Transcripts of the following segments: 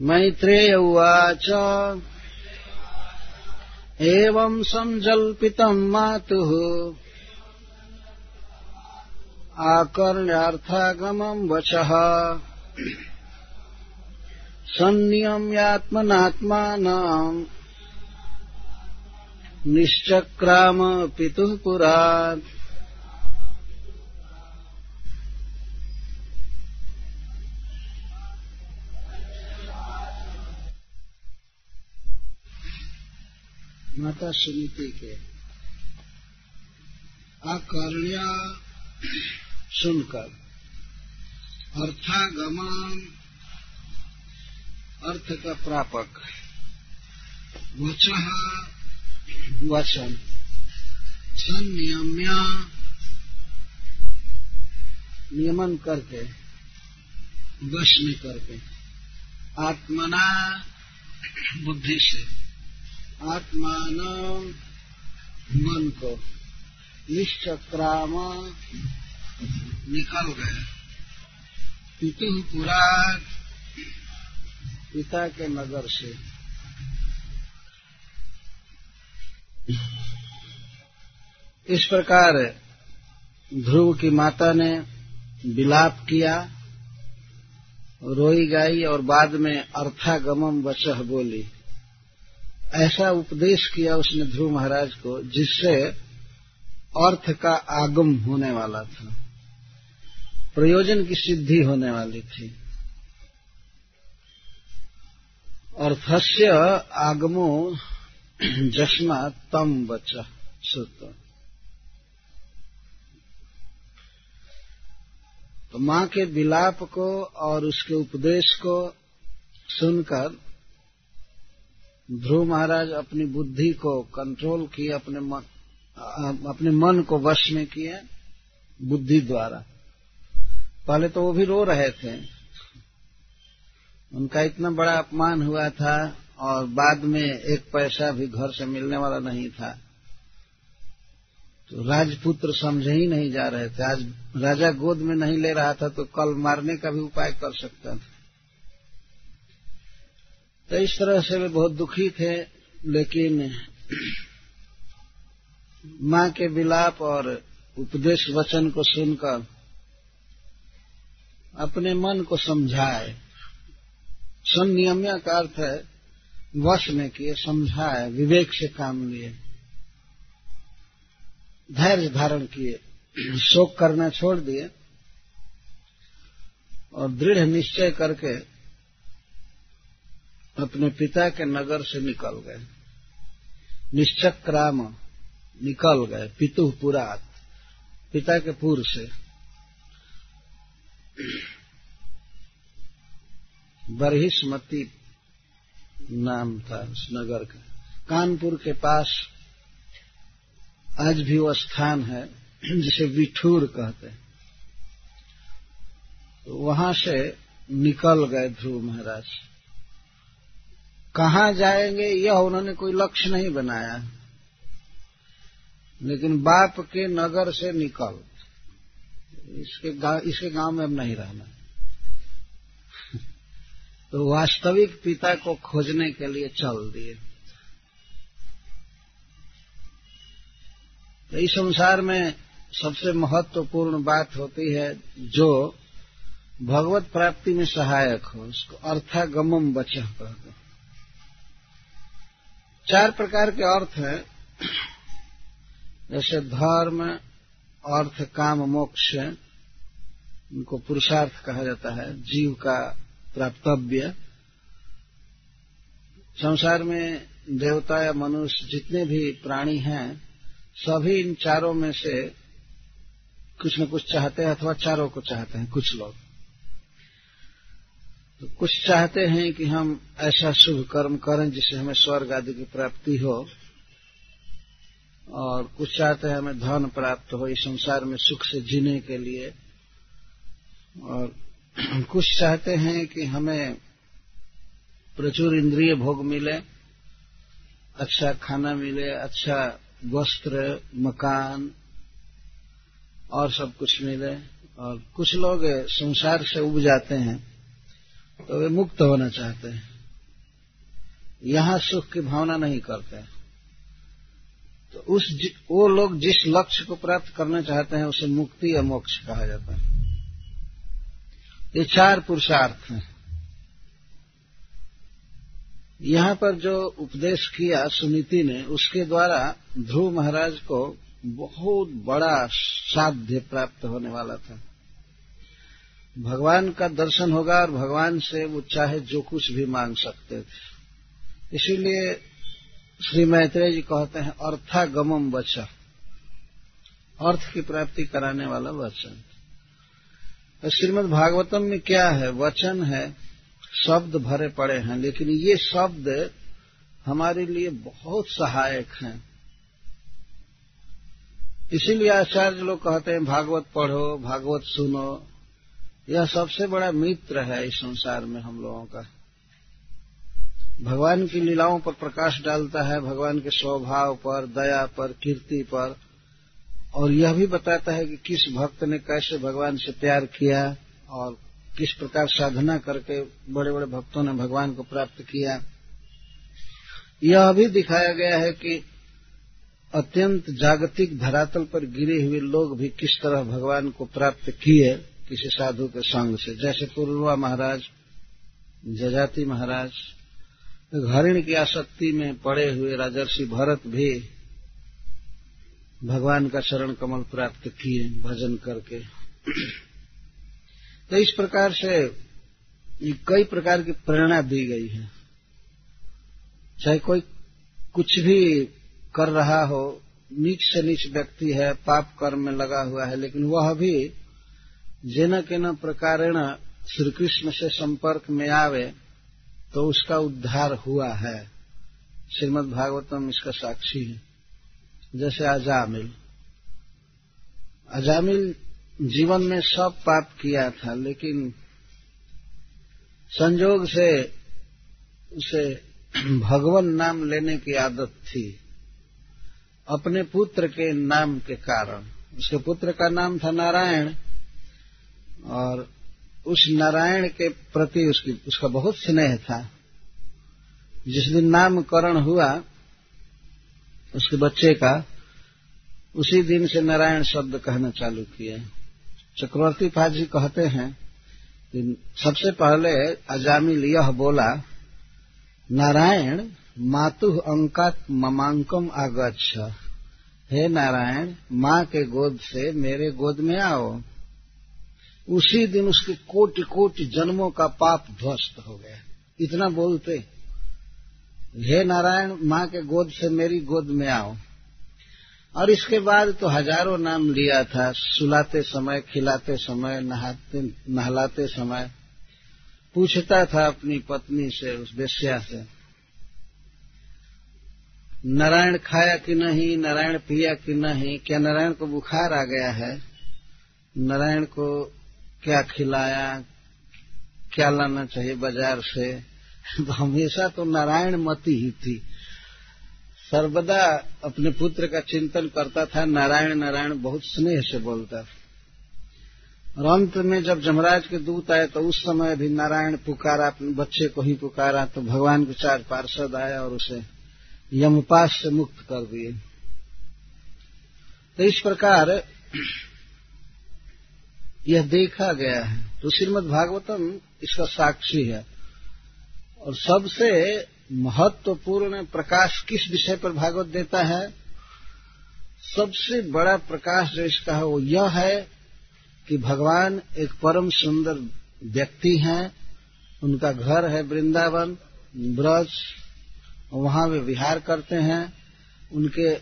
मैत्रेय उवाच। एवम् सञ्जल्पितम् मातुः। आकर्ण्यार्थागमम् वचः। सन्नियम्यात्मनात्मानम् निश्चक्राम पितुः पुरात्। माता सुनीति के। अकर्ण्या सुनकर, अर्थागमान अर्थ का प्रापक वच, वचन, संयम्या, नियमन करके, वश में करके, आत्मना, बुद्धि से। आत्मान मन को निश्चक्राम निकल गए। पितु पुरा पिता के नगर से। इस प्रकार ध्रुव की माता ने विलाप किया, रोई गाई और बाद में अर्थागमम वचह बोली। ऐसा उपदेश किया उसने ध्रुव महाराज को, जिससे अर्थ का आगम होने वाला था। प्रयोजन की सिद्धि होने वाली थी। अर्थस्य आगमो जस्मा तम बच सुत। तो माँ के विलाप को और उसके उपदेश को सुनकर ध्रुव महाराज अपनी बुद्धि को कंट्रोल किए, अपने मन अपने मन को वश में किए, बुद्धि द्वारा। पहले तो वो भी रो रहे थे। उनका इतना बड़ा अपमान हुआ था और बाद में एक पैसा भी घर से मिलने वाला नहीं था। तो राजपुत्र समझे ही नहीं जा रहे थे। आज राजा गोद में नहीं ले रहा था तो कल मारने का भी उपाय कर सकता था। तो इस तरह से वे बहुत दुखी थे, लेकिन माँ के विलाप और उपदेश वचन को सुनकर अपने मन को समझाए। संनियम्य का अर्थ है, वश में किए, समझाए, विवेक से काम लिए। धैर्य धारण किए, शोक करना छोड़ दिए और दृढ़ निश्चय करके अपने पिता के नगर से निकल गए। निश्चक्राम निकल गए, पितु पुरात, पिता के पूर्व से। बरहिस्मती नाम था उस नगर का। कानपुर के पास आज भी वो स्थान है, जिसे विठूर कहते हैं। तो वहाँ से निकल गए ध्रुव महाराज। कहाँ जाएँगे, यह उन्होंने कोई लक्ष्य नहीं बनाया। लेकिन बाप के नगर से निकल, इसके गाँव इसके गाँव में अब नहीं रहना। तो वास्तविक पिता को खोजने के लिए चल दिए। तो इस संसार में सबसे महत्वपूर्ण बात होती है जो भगवत प्राप्ति में सहायक हो, उसको अर्थागमम बचह कहते चार प्रकार के अर्थ हैं। जैसे धर्म, अर्थ, काम, मोक्ष उनको पुरुषार्थ कहा जाता है, जीव का प्राप्तव्य। संसार में देवता या मनुष्य जितने भी प्राणी हैं, सभी इन चारों में से कुछ न कुछ चाहते हैं अथवा चारों को चाहते हैं, कुछ लोग। तो कुछ चाहते हैं कि हम ऐसा शुभ कर्म करें जिससे हमें स्वर्ग आदि की प्राप्ति हो, और कुछ चाहते हैं हमें धन प्राप्त हो इस संसार में सुख से जीने के लिए, और कुछ चाहते हैं कि हमें प्रचुर इंद्रिय भोग मिले अच्छा खाना मिले अच्छा वस्त्र, मकान, और सब कुछ मिले, और कुछ लोग संसार से उब जाते हैं। तो वे मुक्त होना चाहते हैं। यहाँ सुख की भावना नहीं करते। तो उस वो लोग जिस लक्ष्य को प्राप्त करना चाहते हैं, उसे मुक्ति या मोक्ष कहा जाता है। ये चार पुरुषार्थ हैं। यहाँ पर जो उपदेश किया सुनीति ने, उसके द्वारा ध्रुव महाराज को बहुत बड़ा साध्य प्राप्त होने वाला था। भगवान का दर्शन होगा और भगवान से वो चाहे जो कुछ भी मांग सकते थे। इसीलिए श्री मैत्रेय जी कहते हैं अर्थागमम वचन अर्थ की प्राप्ति कराने वाला वचन। तो श्रीमद भागवतम में क्या है? वचन है, शब्द भरे पड़े हैं, लेकिन ये शब्द हमारे लिए बहुत सहायक हैं। इसीलिए आचार्य लोग कहते हैं, भागवत पढ़ो, भागवत सुनो यह सबसे बड़ा मित्र है इस संसार में हम लोगों का। भगवान की लीलाओं पर प्रकाश डालता है, भगवान के स्वभाव पर, दया पर, कीर्ति पर, और यह भी बताता है कि किस भक्त ने कैसे भगवान से प्यार किया और किस प्रकार साधना करके बड़े बड़े भक्तों ने भगवान को प्राप्त किया। यह भी दिखाया गया है कि अत्यंत जागतिक धरातल पर गिरे हुए लोग भी किस तरह भगवान को प्राप्त किए। किसी साधु के संग से। जैसे पूर्वा महाराज, जजाति महाराज हरिण की आसक्ति में पड़े हुए राजर्षि भरत भी भगवान का शरण कमल प्राप्त किए, भजन करके। तो इस प्रकार से कई प्रकार की प्रेरणा दी गई है। चाहे कोई कुछ भी कर रहा हो, नीच से नीच व्यक्ति है, पाप कर्म में लगा हुआ है, लेकिन वह भी जेन के न प्रकारेण श्री कृष्ण से संपर्क में आवे तो उसका उद्धार हुआ है। श्रीमद भागवतम इसका साक्षी है। जैसे अजामिल। अजामिल जीवन में सब पाप किया था, लेकिन संजोग से उसे भगवान नाम लेने की आदत थी। अपने पुत्र के नाम के कारण। उसके पुत्र का नाम था नारायण और उस नारायण के प्रति उसकी, उसका बहुत स्नेह था। जिस दिन नामकरण हुआ, उसके बच्चे का, उसी दिन से नारायण शब्द कहना चालू किया। चक्रवर्ती पाजी कहते हैं कि सबसे पहले अजामिल यह बोला, नारायण, मातु अंकात ममांकम आगच्छ। हे नारायण, माँ के गोद से मेरे गोद में आओ। उसी दिन उसके कोटि कोटि जन्मों का पाप ध्वस्त हो गया। इतना बोलते, हे नारायण, माँ के गोद से मेरी गोद में आओ। और इसके बाद तो हज़ारों नाम लिया था, सुलाते समय, खिलाते समय, नहाते, नहलाते समय। पूछता था अपनी पत्नी से, उस बेस्या से, नारायण खाया कि नहीं? नारायण पिया कि नहीं? क्या नारायण को बुखार आ गया है? नारायण को क्या खिलाया, क्या लाना चाहिए बाज़ार से? तो हमेशा तो नारायण मती ही थी। सर्वदा अपने पुत्र का चिंतन करता था, नारायण नारायण बहुत स्नेह से बोलता था। और अंत में जब जमराज के दूत आए तो उस समय भी नारायण पुकारा, अपने बच्चे को ही पुकारा तो भगवान के चार पार्षद आया और उसे यमपास से मुक्त कर दिए। तो इस प्रकार यह देखा गया है। तो श्रीमद भागवतम इसका साक्षी है। और सबसे महत्वपूर्ण प्रकाश किस विषय पर भागवत देता है? सबसे बड़ा प्रकाश जो इसका है, वो यह है कि भगवान एक परम सुंदर व्यक्ति हैं। उनका घर है वृंदावन, ब्रज वहाँ वे विहार करते हैं। उनके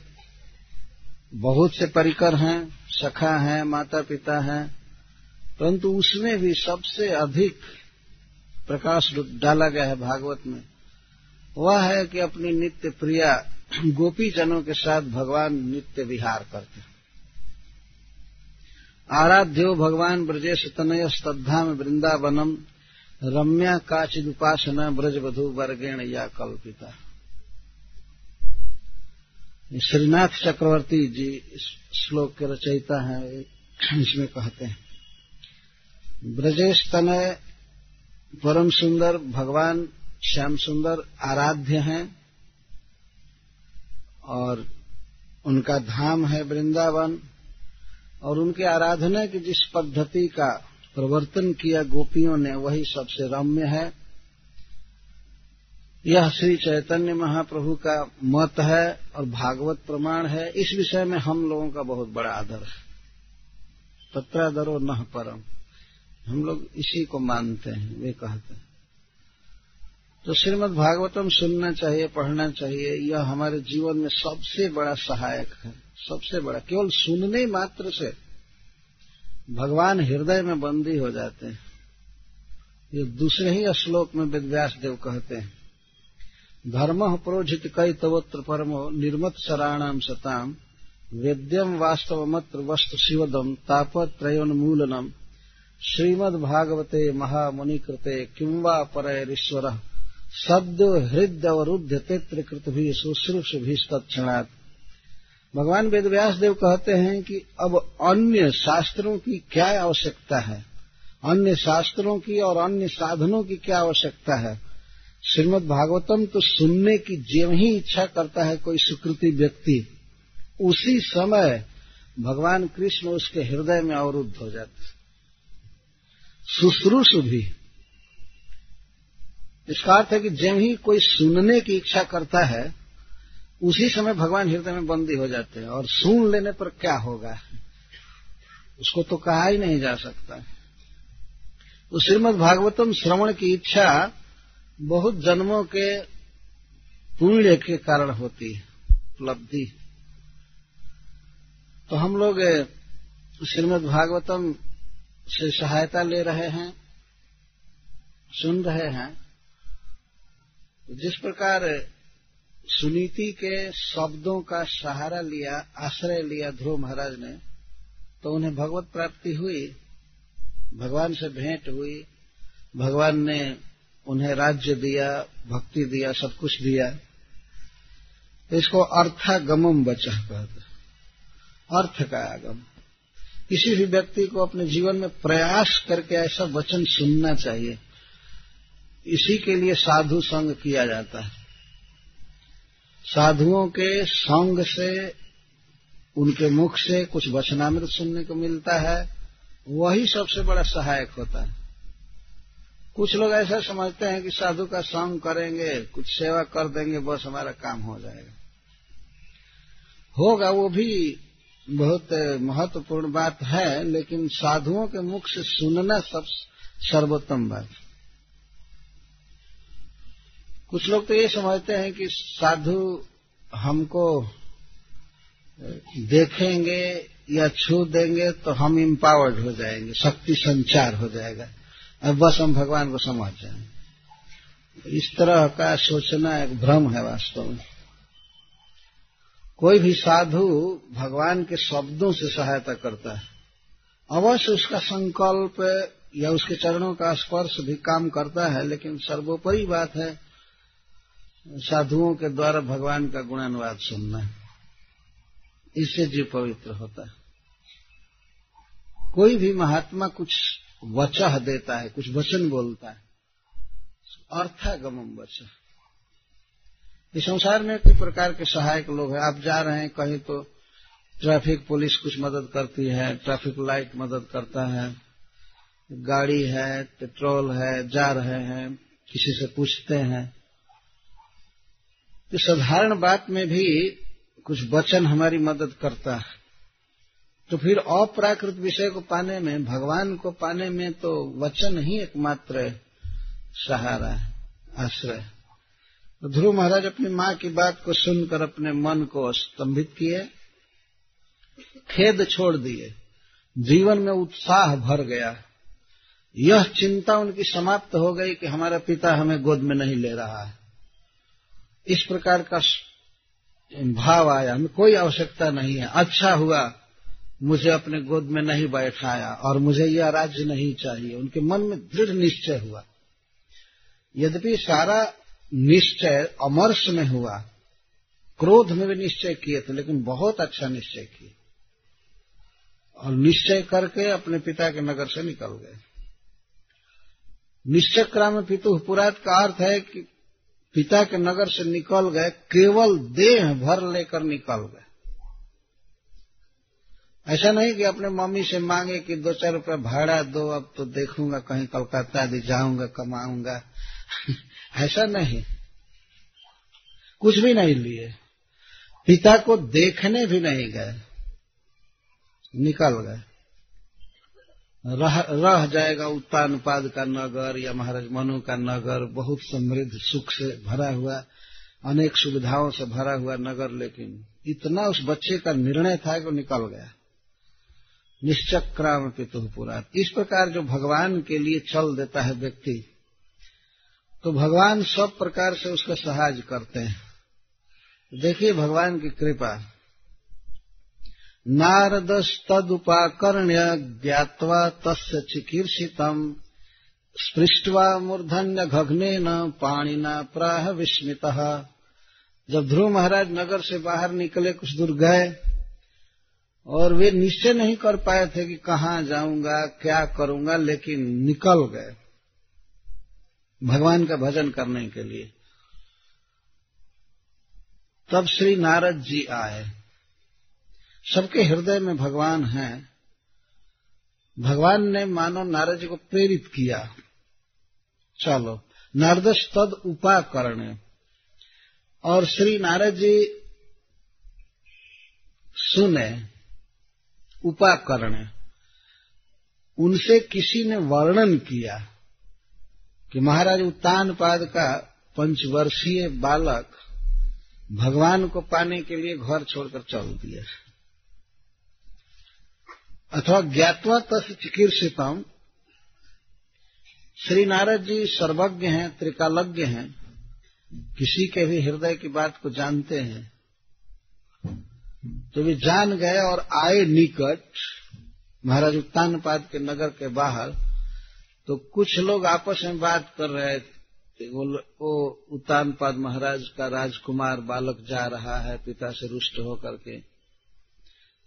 बहुत से परिकर हैं, सखा हैं माता पिता हैं। परंतु उसमें भी सबसे अधिक प्रकाश डाला गया है भागवत में। वह है कि अपनी नित्य प्रिया गोपी जनों के साथ भगवान नित्य विहार करते हैं। आराध्यो भगवान ब्रजेश तनय स्तधाम वृंदावनम, रम्या काचिद उपासना ब्रजवधु वर्गेण या कल्पिता। श्रीनाथ चक्रवर्ती जी इस श्लोक के रचयिता है, इसमें कहते हैं ब्रजेश तनय, परम सुंदर, भगवान श्याम सुंदर आराध्य हैं और उनका धाम है वृंदावन और उनके आराधना की जिस पद्धति का प्रवर्तन किया गोपियों ने, वही सबसे रम्य है। यह श्री चैतन्य महाप्रभु का मत है और भागवत प्रमाण है। इस विषय में हम लोगों का बहुत बड़ा आदर है। तत्रादरो न परम। हम लोग इसी को मानते हैं, वे कहते हैं। तो श्रीमद् भागवतम सुनना चाहिए, पढ़ना चाहिए, यह हमारे जीवन में सबसे बड़ा सहायक है, सबसे बड़ा। केवल सुनने मात्र से भगवान हृदय में बंदी हो जाते हैं। ये दूसरे ही श्लोक में वेदव्यास देव कहते हैं, धर्म प्रोजित कई तवत्र परमो निर्मत शराणाम सताम वेद्यम वास्तव मत्र वस्तु शिवदम तापत्रयोन्मूलनम। श्रीमद भागवते महामुनि कृते किंवा परैरीश्वर, सद्यो हृदय अवरुद्ध तेत्र कृत भी शुश्रूष भी तत्णात् भगवान वेद व्यास देव कहते हैं कि अब अन्य शास्त्रों की क्या आवश्यकता है? अन्य शास्त्रों की और अन्य साधनों की क्या आवश्यकता है? श्रीमद भागवतम तो सुनने की जेव ही इच्छा करता है कोई सुकृति व्यक्ति, उसी समय भगवान कृष्ण उसके हृदय में अवरुद्ध हो जाते शुश्रूष भी। इसका अर्थ है कि जब ही कोई सुनने की इच्छा करता है, उसी समय भगवान हृदय में बंदी हो जाते हैं और सुन लेने पर क्या होगा? उसको तो कहा ही नहीं जा सकता। तो श्रीमद भागवतम श्रवण की इच्छा बहुत जन्मों के पुण्य के कारण होती है, उपलब्धि। तो हम लोग, श्रीमद भागवतम से सहायता ले रहे हैं, सुन रहे हैं, जिस प्रकार सुनीति के शब्दों का सहारा लिया, आश्रय लिया ध्रुव महाराज ने तो उन्हें भगवत प्राप्ति हुई, भगवान से भेंट हुई, भगवान ने उन्हें राज्य दिया, भक्ति दिया, सब कुछ दिया। इसको अर्थागमम बचा कहते अर्थ का आगम। किसी भी व्यक्ति को अपने जीवन में प्रयास करके ऐसा वचन सुनना चाहिए। इसी के लिए साधु संग किया जाता है। साधुओं के संग से, उनके मुख से कुछ वचनामृत सुनने को मिलता है, वही सबसे बड़ा सहायक होता है। कुछ लोग ऐसा समझते हैं कि साधु का संग करेंगे, कुछ सेवा कर देंगे, बस हमारा काम हो जाएगा। होगा वो भी बहुत महत्वपूर्ण बात है, लेकिन साधुओं के मुख से सुनना सब सर्वोत्तम बात है। कुछ लोग तो ये समझते हैं कि साधु हमको देखेंगे या छू देंगे तो हम इम्पावर्ड हो जाएँगे, शक्ति संचार हो जाएगा। अब बस हम भगवान को समझ जाएँगे इस तरह का सोचना एक भ्रम है वास्तव में। कोई भी साधु भगवान के शब्दों से सहायता करता है। अवश्य उसका संकल्प या उसके चरणों का स्पर्श भी काम करता है, लेकिन सर्वोपरि बात है साधुओं के द्वारा भगवान का गुणानुवाद सुनना। इससे जीव पवित्र होता है। कोई भी महात्मा कुछ वचह देता है, कुछ वचन बोलता है। अर्थागमम वचन इस संसार में कई प्रकार के सहायक लोग हैं? आप जा रहे हैं कहीं तो ट्रैफ़िक पुलिस कुछ मदद करती है, ट्रैफ़िक लाइट मदद करता है, गाड़ी है, पेट्रोल है, जा रहे हैं, किसी से पूछते हैं। तो साधारण बात में भी कुछ वचन हमारी मदद करता है। तो फिर अप्राकृत विषय को पाने में, भगवान को पाने में तो वचन ही एकमात्र सहारा है, आश्रय तो ध्रुव महाराज अपनी माँ की बात को सुनकर अपने मन को स्तंभित किए, खेद छोड़ दिए, जीवन में उत्साह भर गया। यह चिंता उनकी समाप्त हो गई कि हमारा पिता हमें गोद में नहीं ले रहा है। इस प्रकार का भाव आया, हमें कोई आवश्यकता नहीं है। अच्छा हुआ, मुझे अपने गोद में नहीं बैठाया और मुझे यह राज्य नहीं चाहिए। उनके मन में दृढ़ निश्चय हुआ। यद्यपि सारा निश्चय, अमर्ष में हुआ। क्रोध में भी निश्चय किए थे, लेकिन बहुत अच्छा निश्चय किए। और निश्चय करके अपने पिता के नगर से निकल गए। निश्चय क्राम पितु, पुरात का अर्थ है कि पिता के नगर से निकल गए, केवल देह भर लेकर निकल गए। ऐसा नहीं कि अपने मम्मी से मांगे कि दो चार रुपया भाड़ा दो, अब तो देखूँगा कहीं कलकत्ता भी जाऊँगा, कमाऊँगा। ऐसा नहीं। कुछ भी नहीं लिए। पिता को देखने भी नहीं गए। निकल गए। रह, रह जाएगा उत्तानपाद का नगर या महाराज मनु का नगर बहुत समृद्ध सुख से भरा हुआ अनेक सुविधाओं से भरा हुआ नगर लेकिन इतना उस बच्चे का निर्णय था कि निकल गया। निश्चक्राम पितु पुरा इस प्रकार जो भगवान के लिए चल देता है व्यक्ति तो भगवान सब प्रकार से उसका सहाय करते हैं। देखिए भगवान की कृपा। नारदस्तदुपाकर्ण्य ज्ञावा तस्य चिकीर्षितम्, स्पृष्ट्वा मूर्धन्य घग्नेन पाणिना प्राह विस्मित। जब ध्रुव महाराज नगर से बाहर निकले, कुछ दूर गए, और वे निश्चय नहीं कर पाए थे कि कहाँ जाऊँगा, क्या करूँगा, लेकिन निकल गए। भगवान का भजन करने के लिए। तब श्री नारद जी आए। सबके हृदय में भगवान है। भगवान ने मानो नारद जी को प्रेरित किया। चलो नारदश तद उपाकरण। और श्री नारद जी सुने, उपाकरण। उनसे किसी ने वर्णन किया। कि महाराज उत्तानपाद का पंचवर्षीय बालक भगवान को पाने के लिए घर छोड़कर चल दिया। अथवा ज्ञातवा तस् चिकीर्षितम। श्री नारद जी सर्वज्ञ हैं, त्रिकालज्ञ हैं, किसी के भी हृदय की बात को जानते हैं। तो वे जान गए और आए निकट महाराज उत्तानपाद के नगर के बाहर। तो कुछ लोग आपस में बात कर रहे थे। वो, वो उत्तानपाद महाराज का राजकुमार बालक जा रहा है पिता से रुष्ट होकर के।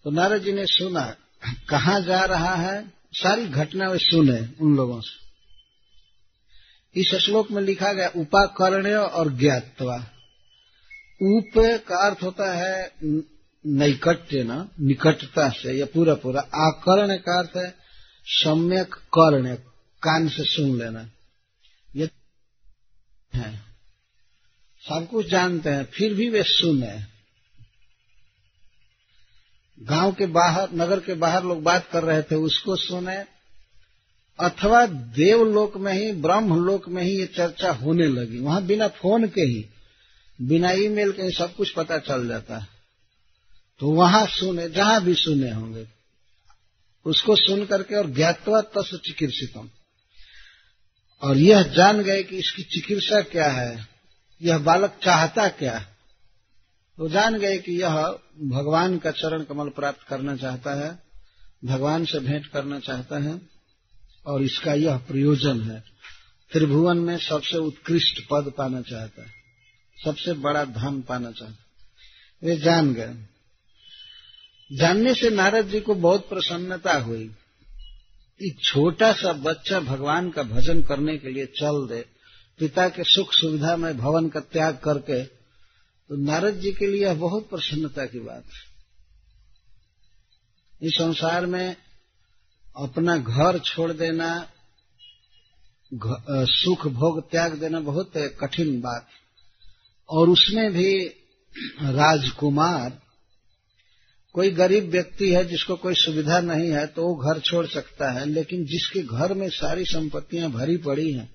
तो नारद जी ने सुना कहा जा रहा है? सारी घटना वे सुने उन लोगों से। इस श्लोक में लिखा गया उपाकर्ण्य और ज्ञातवा। उप का अर्थ होता है नैकट्य न निकटता से या पूरा पूरा आकरण का अर्थ है सम्यक कर्ण कान से सुन लेना। ये है। सब कुछ जानते हैं, फिर भी वे सुने। गाँव के बाहर, नगर के बाहर लोग बात कर रहे थे, उसको सुने। अथवा देवलोक में ही ब्रह्म लोक में ही ये चर्चा होने लगी। वहाँ बिना फ़ोन के ही, बिना ईमेल के ही सब कुछ पता चल जाता। है तो वहाँ सुने, जहाँ भी सुने होंगे। उसको सुन करके और ज्ञातवा तस् चिकित्सितम। और यह जान गए कि इसकी चिकित्सा क्या है, यह बालक चाहता क्या है तो जान गए कि यह भगवान का चरण कमल प्राप्त करना चाहता है, भगवान से भेंट करना चाहता है, और इसका यह प्रयोजन है। त्रिभुवन में सबसे उत्कृष्ट पद पाना चाहता है, सबसे बड़ा धन पाना चाहता है। वे जान गए। जानने से नारद जी को बहुत प्रसन्नता हुई। एक छोटा सा बच्चा भगवान का भजन करने के लिए चल दे, पिता के सुख सुविधा में भवन का त्याग करके तो नारद जी के लिए बहुत प्रसन्नता की बात है। इस संसार में अपना घर छोड़ देना सुख भोग त्याग देना बहुत कठिन बात और उसमें भी राजकुमार कोई गरीब व्यक्ति है जिसको कोई सुविधा नहीं है तो वो घर छोड़ सकता है, लेकिन जिसके घर में सारी संपत्तियाँ भरी पड़ी हैं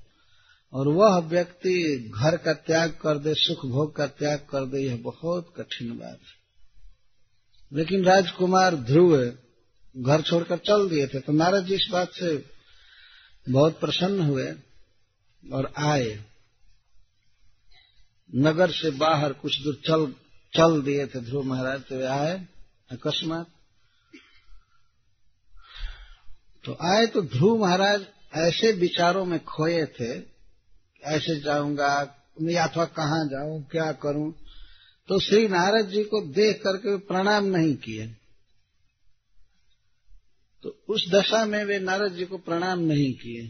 और वह व्यक्ति घर का त्याग कर दे, सुख भोग का त्याग कर दे, यह बहुत कठिन बात है। लेकिन राजकुमार ध्रुव घर छोड़कर चल दिए थे तो नारद जी इस बात से बहुत प्रसन्न हुए और आए। नगर से बाहर कुछ दूर चल चल दिए थे ध्रुव महाराज तो आए। अकस्मात। तो आए तो ध्रुव महाराज ऐसे विचारों में खोए थे, ऐसे जाऊँगा, या अथवा कहाँ जाऊँ, क्या करूँ तो श्री नारद जी को देख करके प्रणाम नहीं किए। तो उस दशा में वे नारद जी को प्रणाम नहीं किए।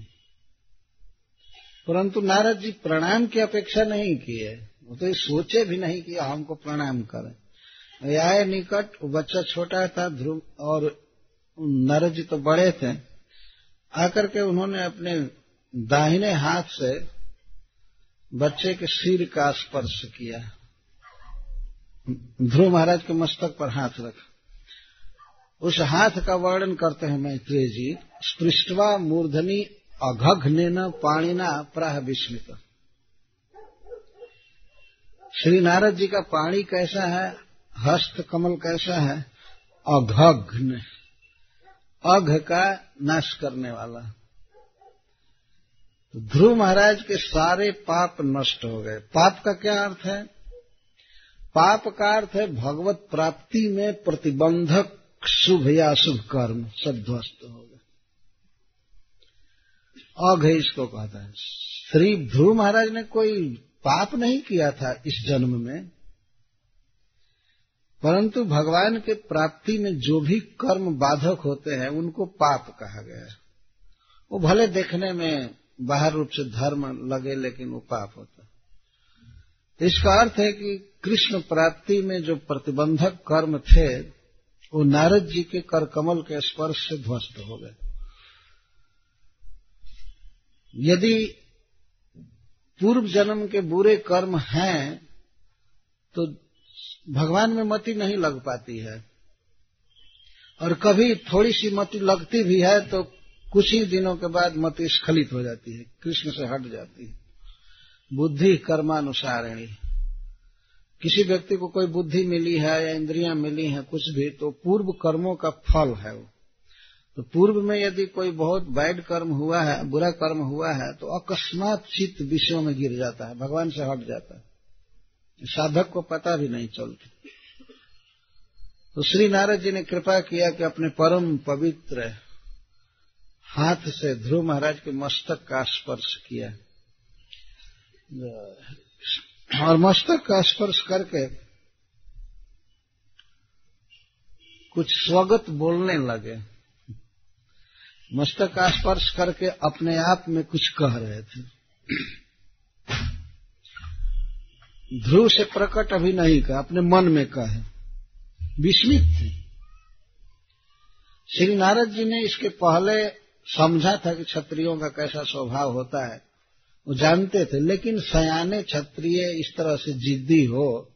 परंतु नारद जी प्रणाम की अपेक्षा नहीं किए, वो तो ये सोचे भी नहीं कि हमको प्रणाम करें। आए निकट बच्चा छोटा था, ध्रुव और नारद जी तो बड़े थे। आकर के उन्होंने अपने दाहिने हाथ से बच्चे के सिर का स्पर्श किया। ध्रुव महाराज के मस्तक पर हाथ रखा। उस हाथ का वर्णन करते हैं मैत्रेय जी स्पृष्टवा मूर्धनी अघघ्न न पाणिना प्राह विस्मित। श्री नारद जी का पाणी कैसा है? हस्त कमल कैसा है? अघघ्न। अघ का नाश करने वाला। ध्रुव महाराज के सारे पाप नष्ट हो गए। पाप का क्या अर्थ है? पाप का अर्थ है भगवत प्राप्ति में प्रतिबंधक शुभ या अशुभ कर्म सब ध्वस्त हो गए। अघ इसको कहता है। श्री ध्रुव महाराज ने कोई पाप नहीं किया था इस जन्म में। परंतु भगवान के प्राप्ति में जो भी कर्म बाधक होते हैं, उनको पाप कहा गया है। वो भले देखने में बाहर रूप से धर्म लगे, लेकिन वो पाप होता है। इसका अर्थ है कि कृष्ण प्राप्ति में जो प्रतिबंधक कर्म थे, वो नारद जी के कर कमल के स्पर्श से ध्वस्त हो गए। यदि पूर्व जन्म के बुरे कर्म हैं तो भगवान में मति नहीं लग पाती है। और कभी थोड़ी सी मति लगती भी है तो कुछ ही दिनों के बाद मति स्खलित हो जाती है, कृष्ण से हट जाती है। बुद्धि कर्मानुसारिणी। किसी व्यक्ति को कोई बुद्धि मिली है या इंद्रियाँ मिली हैं कुछ भी तो पूर्व कर्मों का फल है वो। तो पूर्व में यदि कोई बहुत बैड कर्म हुआ है, बुरा कर्म हुआ है तो अकस्मात चित्त विषयों में गिर जाता है, भगवान से हट जाता है। साधक को पता भी नहीं चलती। तो श्री नारद जी ने कृपा किया कि अपने परम पवित्र हाथ से ध्रुव महाराज के मस्तक का स्पर्श किया। और मस्तक का स्पर्श करके कुछ स्वागत बोलने लगे। मस्तक का स्पर्श करके अपने आप में कुछ कह रहे थे। ध्रुव से प्रकट अभी नहीं कहा, अपने मन में कहे विस्मित थे। श्री नारद जी ने इसके पहले समझा था कि क्षत्रियों का कैसा स्वभाव होता है, वो जानते थे, लेकिन सयाने क्षत्रिय इस तरह से जिद्दी हो,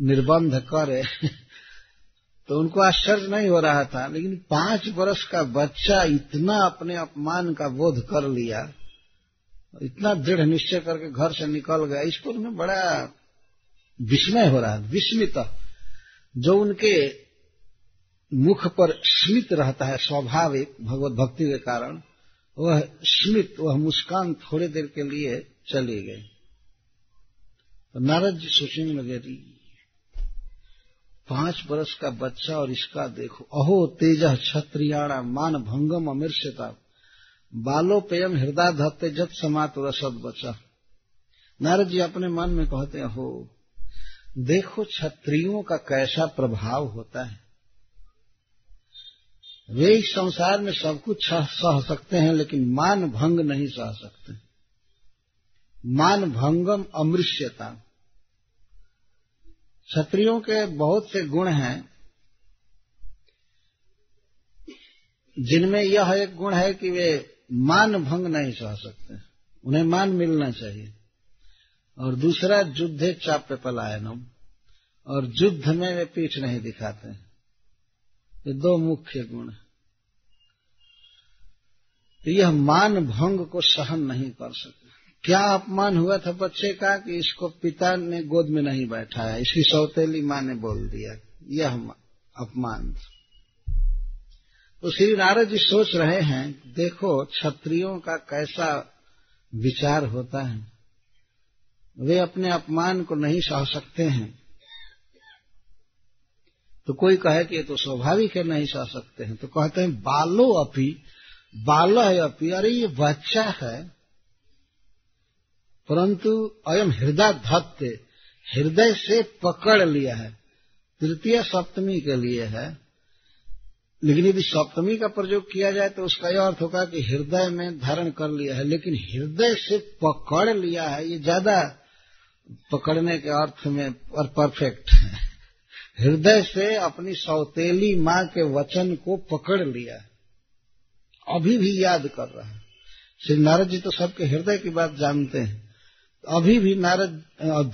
निर्बंध करे तो उनको आश्चर्य नहीं हो रहा था। लेकिन पाँच वर्ष का बच्चा इतना अपने अपमान का बोध कर लिया इतना दृढ़ निश्चय करके घर से निकल गया। इसको पर उन्हें बड़ा विस्मय हो रहा है, विस्मित। जो उनके मुख पर स्मित रहता है, स्वाभाविक भगवत भक्ति के कारण, वह स्मित, वह मुस्कान थोड़ी देर के लिए चली गई तो नारद जी सोचने लगे पाँच वर्ष का बच्चा और इसका देखो, अहो, तेज क्षत्रियाणा मान भंगम अमीर्षता बालोपेयम हृदय धत्ते जत समात रसद बचा। नारद जी अपने मन में कहते हो देखो क्षत्रियों का कैसा प्रभाव होता है। वे इस संसार में सब कुछ सह सकते हैं, लेकिन मान भंग नहीं सह सकते। मान भंगम अमृष्यता। क्षत्रियों के बहुत से गुण हैं, जिनमें यह एक गुण है कि वे मान भंग नहीं सह सकते। उन्हें मान मिलना चाहिए। और दूसरा, युद्धे चाप्य पलायनम और युद्ध में वे पीठ नहीं दिखाते। ये दो मुख्य गुण तो यह मान भंग को सहन नहीं कर सकते। क्या अपमान हुआ था बच्चे का कि इसको पिता ने गोद में नहीं बैठाया? इसकी सौतेली माँ ने बोल दिया, यह अपमान तो श्री नारद जी सोच रहे हैं, देखो क्षत्रियों का कैसा विचार होता है। वे अपने अपमान को नहीं सह सकते हैं। तो कोई कहे कि ये तो स्वाभाविक है, नहीं सह सकते हैं। तो कहते हैं, बालो अपी बाल है अपी, अरे ये बच्चा है। परंतु अयम हृदय धत्ते हृदय से पकड़ लिया है। तृतीय सप्तमी के लिए है। लेकिन यदि सप्तमी का प्रयोग किया जाए तो उसका यह अर्थ होगा कि हृदय में धारण कर लिया है, लेकिन हृदय से पकड़ लिया है, ये ज़्यादा पकड़ने के अर्थ में और परफेक्ट है। हृदय से अपनी सौतेली माँ के वचन को पकड़ लिया है। अभी भी याद कर रहा है। श्री नारद जी तो सबके हृदय की बात जानते हैं। अभी भी नारद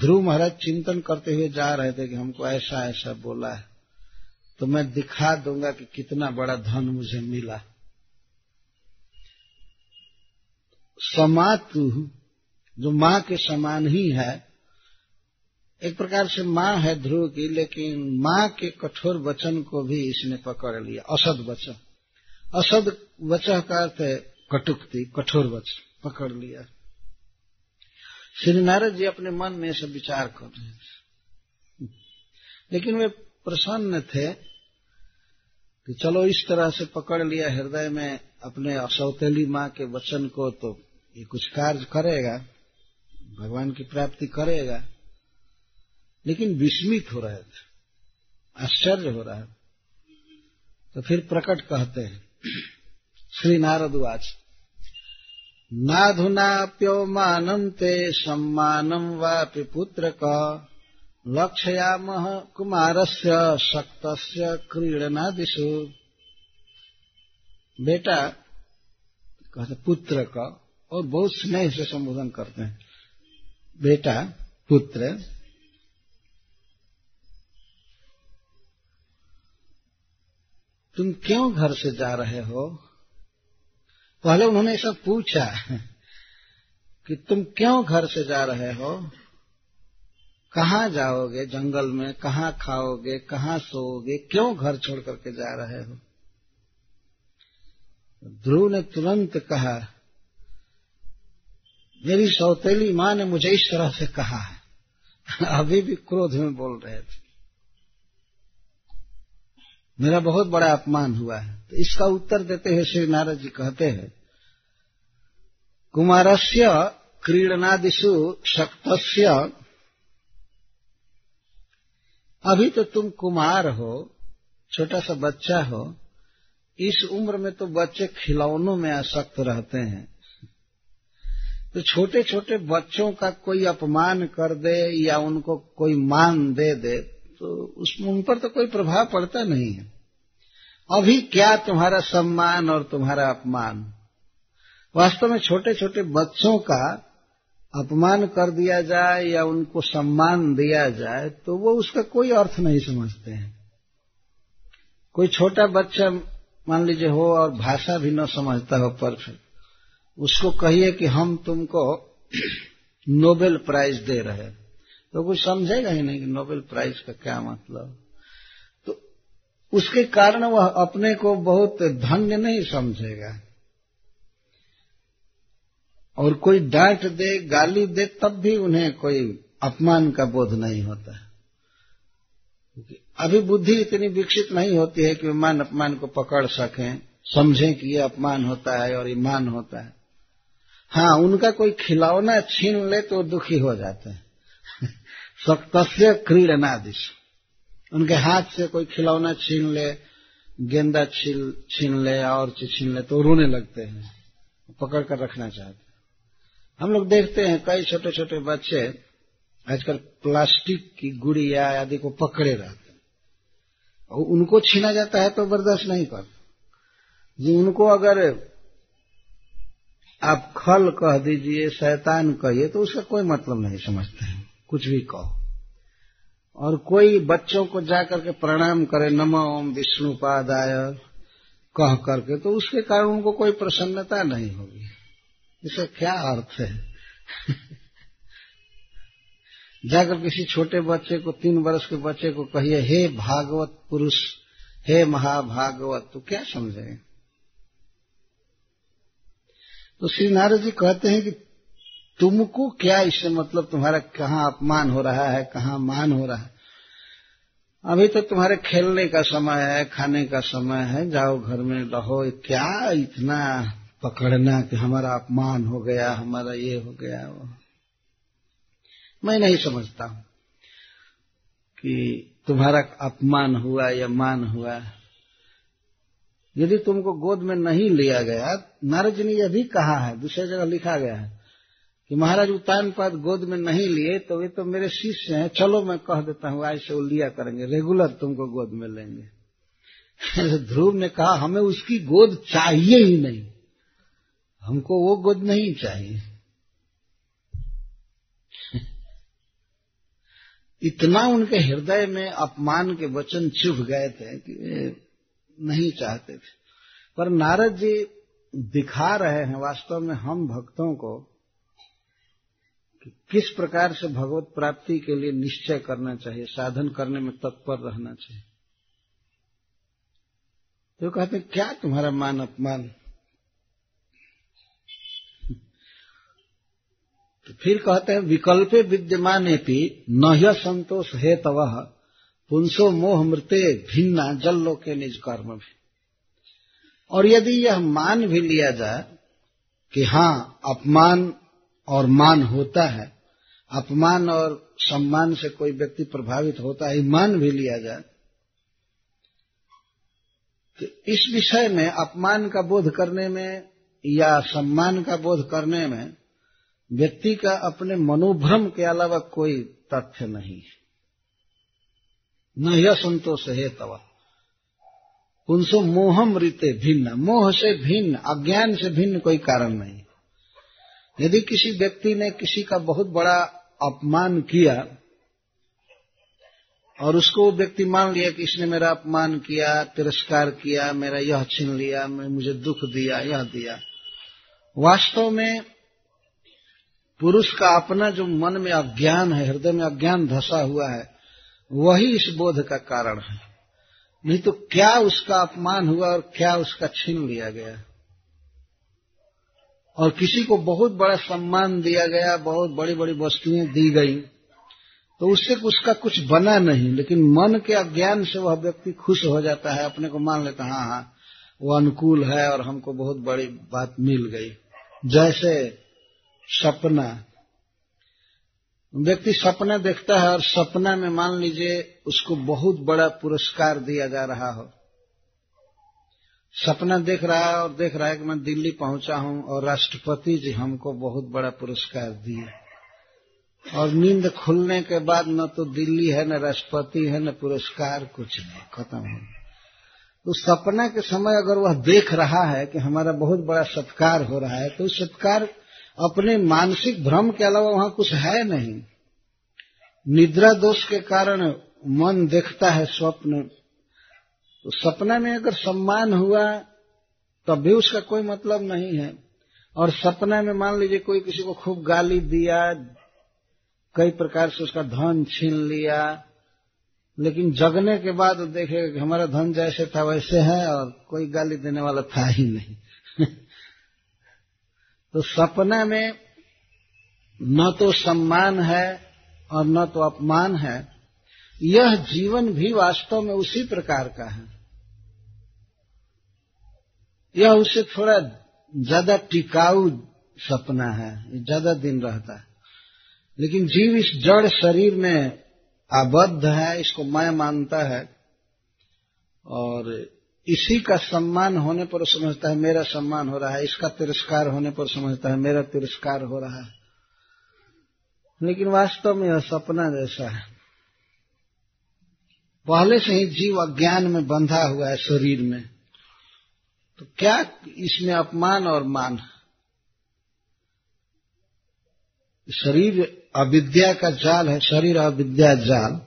ध्रुव महाराज चिंतन करते हुए जा रहे थे कि हमको ऐसा ऐसा बोला है। तो मैं दिखा दूँगा कि कितना बड़ा धन मुझे मिला। समातु, जो माँ के समान ही है, एक प्रकार से माँ है ध्रुव की, लेकिन माँ के कठोर वचन को भी इसने पकड़ लिया, असद वचन। असद वचन का अर्थ है कटुक्ति, कठोर वचन, पकड़ लिया। श्री नारद जी अपने मन में सब विचार कर रहे थे लेकिन वे प्रसन्न थे कि चलो इस तरह से पकड़ लिया हृदय में अपने असौतेली माँ के वचन को तो ये कुछ कार्य करेगा, भगवान की प्राप्ति करेगा। लेकिन विस्मित हो रहे थे, आश्चर्य हो रहा तो फिर प्रकट कहते हैं, श्री नारद वाच नाधुनाप्यो नारदवाच नाधुनाप्योमानन्ते सम्मानम वापि पुत्र का लक्षयामः कुमारस्य शक्तस्य क्रीडनादिषु। बेटा, कहते पुत्र का, और बहुत स्नेह से संबोधन करते हैं। बेटा, पुत्र, तुम क्यों घर से जा रहे हो? पहले उन्होंने ऐसा पूछा कि तुम क्यों घर से जा रहे हो? कहाँ जाओगे जंगल में? कहाँ खाओगे? कहाँ सोओगे? क्यों घर छोड़ करके जा रहे हो? ध्रुव ने तुरंत कहा, मेरी सौतेली माँ ने मुझे इस तरह से कहा है। अभी भी क्रोध में बोल रहे थे। मेरा बहुत बड़ा अपमान हुआ है। तो इसका उत्तर देते हुए श्री नारद जी कहते हैं, कुमारस्य क्रीडनादिशु शक्तस्य अभी तो तुम कुमार हो, छोटा सा बच्चा हो, इस उम्र में तो बच्चे खिलौनों में आसक्त रहते हैं। तो छोटे छोटे बच्चों का कोई अपमान कर दे या उनको कोई मान दे दे तो उस, उन पर तो कोई प्रभाव पड़ता नहीं है। अभी क्या तुम्हारा सम्मान और तुम्हारा अपमान? वास्तव में छोटे छोटे बच्चों का अपमान कर दिया जाए या उनको सम्मान दिया जाए तो वो उसका कोई अर्थ नहीं समझते हैं। कोई छोटा बच्चा मान लीजिए हो और भाषा भी न समझता हो परफेक्ट उसको कहिए कि हम तुमको नोबेल प्राइज दे रहे हैं। तो कुछ समझेगा ही नहीं कि नोबेल प्राइज का क्या मतलब। तो उसके कारण वह अपने को बहुत धन्य नहीं समझेगा। और कोई डांट दे, गाली दे, तब भी उन्हें कोई अपमान का बोध नहीं होता। अभी बुद्धि इतनी विकसित नहीं होती है कि मान अपमान को पकड़ सकें, समझें कि ये अपमान होता है और ईमान होता है। हाँ उनका कोई खिलौना छीन ले तो दुखी हो जाते हैं। सख्तस्य क्रीडनादिश। उनके हाथ से कोई खिलौना छीन ले, गेंदा छीन ले, और छीन ले तो रोने लगते हैं। पकड़ कर रखना चाहते हम लोग देखते हैं कई छोटे छोटे बच्चे आजकल प्लास्टिक की गुड़िया आदि को पकड़े रहते हैं। और उनको छीना जाता है तो बर्दाश्त नहीं करते जी, उनको अगर आप खल कह दीजिए, शैतान कहिए तो उसका कोई मतलब नहीं समझते हैं। कुछ भी कहो। और कोई बच्चों को जाकर के प्रणाम करे नमो ओम विष्णुपादाय, कह करके तो उसके कारण उनको कोई प्रसन्नता नहीं होगी। इसका क्या अर्थ है? जाकर किसी छोटे बच्चे को, तीन वर्ष के बच्चे को कहिए, हे भागवत पुरुष, हे महाभागवत तो क्या समझे? तो श्री नारद जी कहते हैं कि तुमको क्या इससे मतलब? तुम्हारा कहाँ अपमान हो रहा है, कहाँ मान हो रहा है? अभी तो तुम्हारे खेलने का समय है, खाने का समय है, जाओ घर में, रहो, क्या इतना पकड़ना कि हमारा अपमान हो गया, हमारा ये हो गया, वो। मैं नहीं समझता हूँ कि तुम्हारा अपमान हुआ या मान हुआ। यदि तुमको गोद में नहीं लिया गया, नारद जी ने यह भी कहा है, दूसरी जगह लिखा गया है कि महाराज उतान पद गोद में नहीं लिए तो वे तो मेरे शिष्य हैं। चलो मैं कह देता हूँ, आज से वो लिया करेंगे, रेगुलर तुमको गोद में लेंगे। ध्रुव ने कहा, हमें उसकी गोद चाहिए ही नहीं। हमको वो गोद नहीं चाहिए। इतना उनके हृदय में अपमान के वचन चुभ गए थे कि वे नहीं चाहते थे। पर नारद जी दिखा रहे हैं वास्तव में हम भक्तों को कि किस प्रकार से भगवत प्राप्ति के लिए निश्चय करना चाहिए, साधन करने में तत्पर रहना चाहिए। तो कहते क्या तुम्हारा मान अपमान? तो फिर कहते हैं, विकल्पे विद्यमान न संतोष हे तव पुंसो मोह मृत्य भिन्ना, जल लोके निज कर्म भी। और यदि यह मान भी लिया जाए कि हाँ अपमान और मान होता है, अपमान और सम्मान से कोई व्यक्ति प्रभावित होता है मान भी लिया जाए तो इस विषय में अपमान का बोध करने में या सम्मान का बोध करने में व्यक्ति का अपने मनोभ्रम के अलावा कोई तथ्य नहीं है। न यह संतोष है तवा उनसो मोहम रीते भिन्न। मोह से भिन्न, अज्ञान से भिन्न कोई कारण नहीं। यदि किसी व्यक्ति ने किसी का बहुत बड़ा अपमान किया और उसको वो व्यक्ति मान लिया कि इसने मेरा अपमान किया, तिरस्कार किया, मेरा यह छीन लिया मुझे दुख दिया, यह दिया, वास्तव में पुरुष का अपना जो मन में अज्ञान है, हृदय में अज्ञान धसा हुआ है, वही इस बोध का कारण है। नहीं तो क्या उसका अपमान हुआ और क्या उसका छीन लिया गया? और किसी को बहुत बड़ा सम्मान दिया गया, बहुत बड़ी बड़ी वस्तुएँ दी गई तो उससे उसका कुछ बना नहीं, लेकिन मन के अज्ञान से वह व्यक्ति खुश हो जाता है, अपने को मान लेता हाँ हाँ वो अनुकूल है और हमको बहुत बड़ी बात मिल गई। जैसे सपना। व्यक्ति सपना देखता है और सपना में मान लीजिए उसको बहुत बड़ा पुरस्कार दिया जा रहा हो। सपना देख रहा है और देख रहा है कि मैं दिल्ली पहुँचा हूँ और राष्ट्रपति जी हमको बहुत बड़ा पुरस्कार दिए। और नींद खुलने के बाद न तो दिल्ली है, न राष्ट्रपति है, न पुरस्कार कुछ नहीं, खत्म हो तो सपना के समय अगर वह देख रहा है कि हमारा बहुत बड़ा सत्कार हो रहा है तो सत्कार अपने मानसिक भ्रम के अलावा वहाँ कुछ है नहीं। निद्रा दोष के कारण मन देखता है स्वप्न। तो सपना में अगर सम्मान हुआ, तब भी उसका कोई मतलब नहीं है। और सपना में मान लीजिए कोई किसी को खूब गाली दिया, कई प्रकार से उसका धन छीन लिया, लेकिन जगने के बाद देखेगा कि हमारा धन जैसे था वैसे है और कोई गाली देने वाला था ही नहीं। तो सपना में न तो सम्मान है और न तो अपमान है, यह जीवन भी वास्तव में उसी प्रकार का है। यह उससे थोड़ा ज़्यादा टिकाऊ सपना है ज़्यादा दिन रहता है। लेकिन जीव इस जड़ शरीर में आबद्ध है, इसको मैं मानता है और इसी का सम्मान होने पर समझता है, मेरा सम्मान हो रहा है, इसका तिरस्कार होने पर समझता है, मेरा तिरस्कार हो रहा है। लेकिन वास्तव में यह सपना जैसा है। पहले से ही जीव अज्ञान में बंधा हुआ है शरीर में। तो क्या इसमें अपमान और मान? शरीर अविद्या का जाल है, शरीर अविद्या जाल।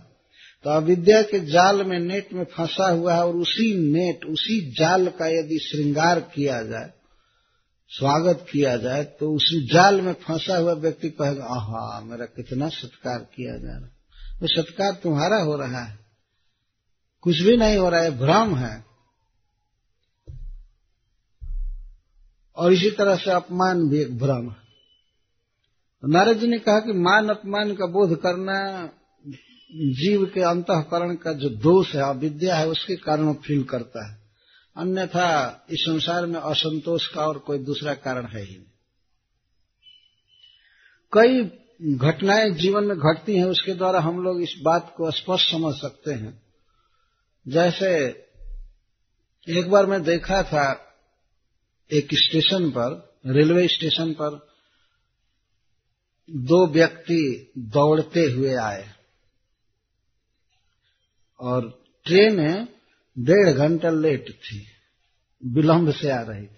तो अविद्या के जाल में नेट में फंसा हुआ है और उसी नेट, उसी जाल का यदि श्रृंगार किया जाए, स्वागत किया जाए तो उसी जाल में फंसा हुआ व्यक्ति कहेगा, आहा, मेरा कितना सत्कार किया जा रहा वो सत्कार तुम्हारा हो रहा है। कुछ भी नहीं हो रहा है, भ्रम है। और इसी तरह से अपमान भी एक भ्रम है। नारद जी ने कहा कि मान अपमान का बोध करना जीव के अंतकरण का जो दोष है, अविद्या है, उसके कारण वो फील करता है। अन्यथा इस संसार में असंतोष का और कोई दूसरा कारण है ही नहीं। कई घटनाएँ जीवन में घटती हैं, उसके द्वारा हम लोग इस बात को स्पष्ट समझ सकते हैं। जैसे एक बार मैं देखा था एक स्टेशन पर, रेलवे स्टेशन पर दो व्यक्ति दौड़ते हुए आए। और ट्रेन डेढ़ घंटा लेट थी, विलंब से आ रही थी।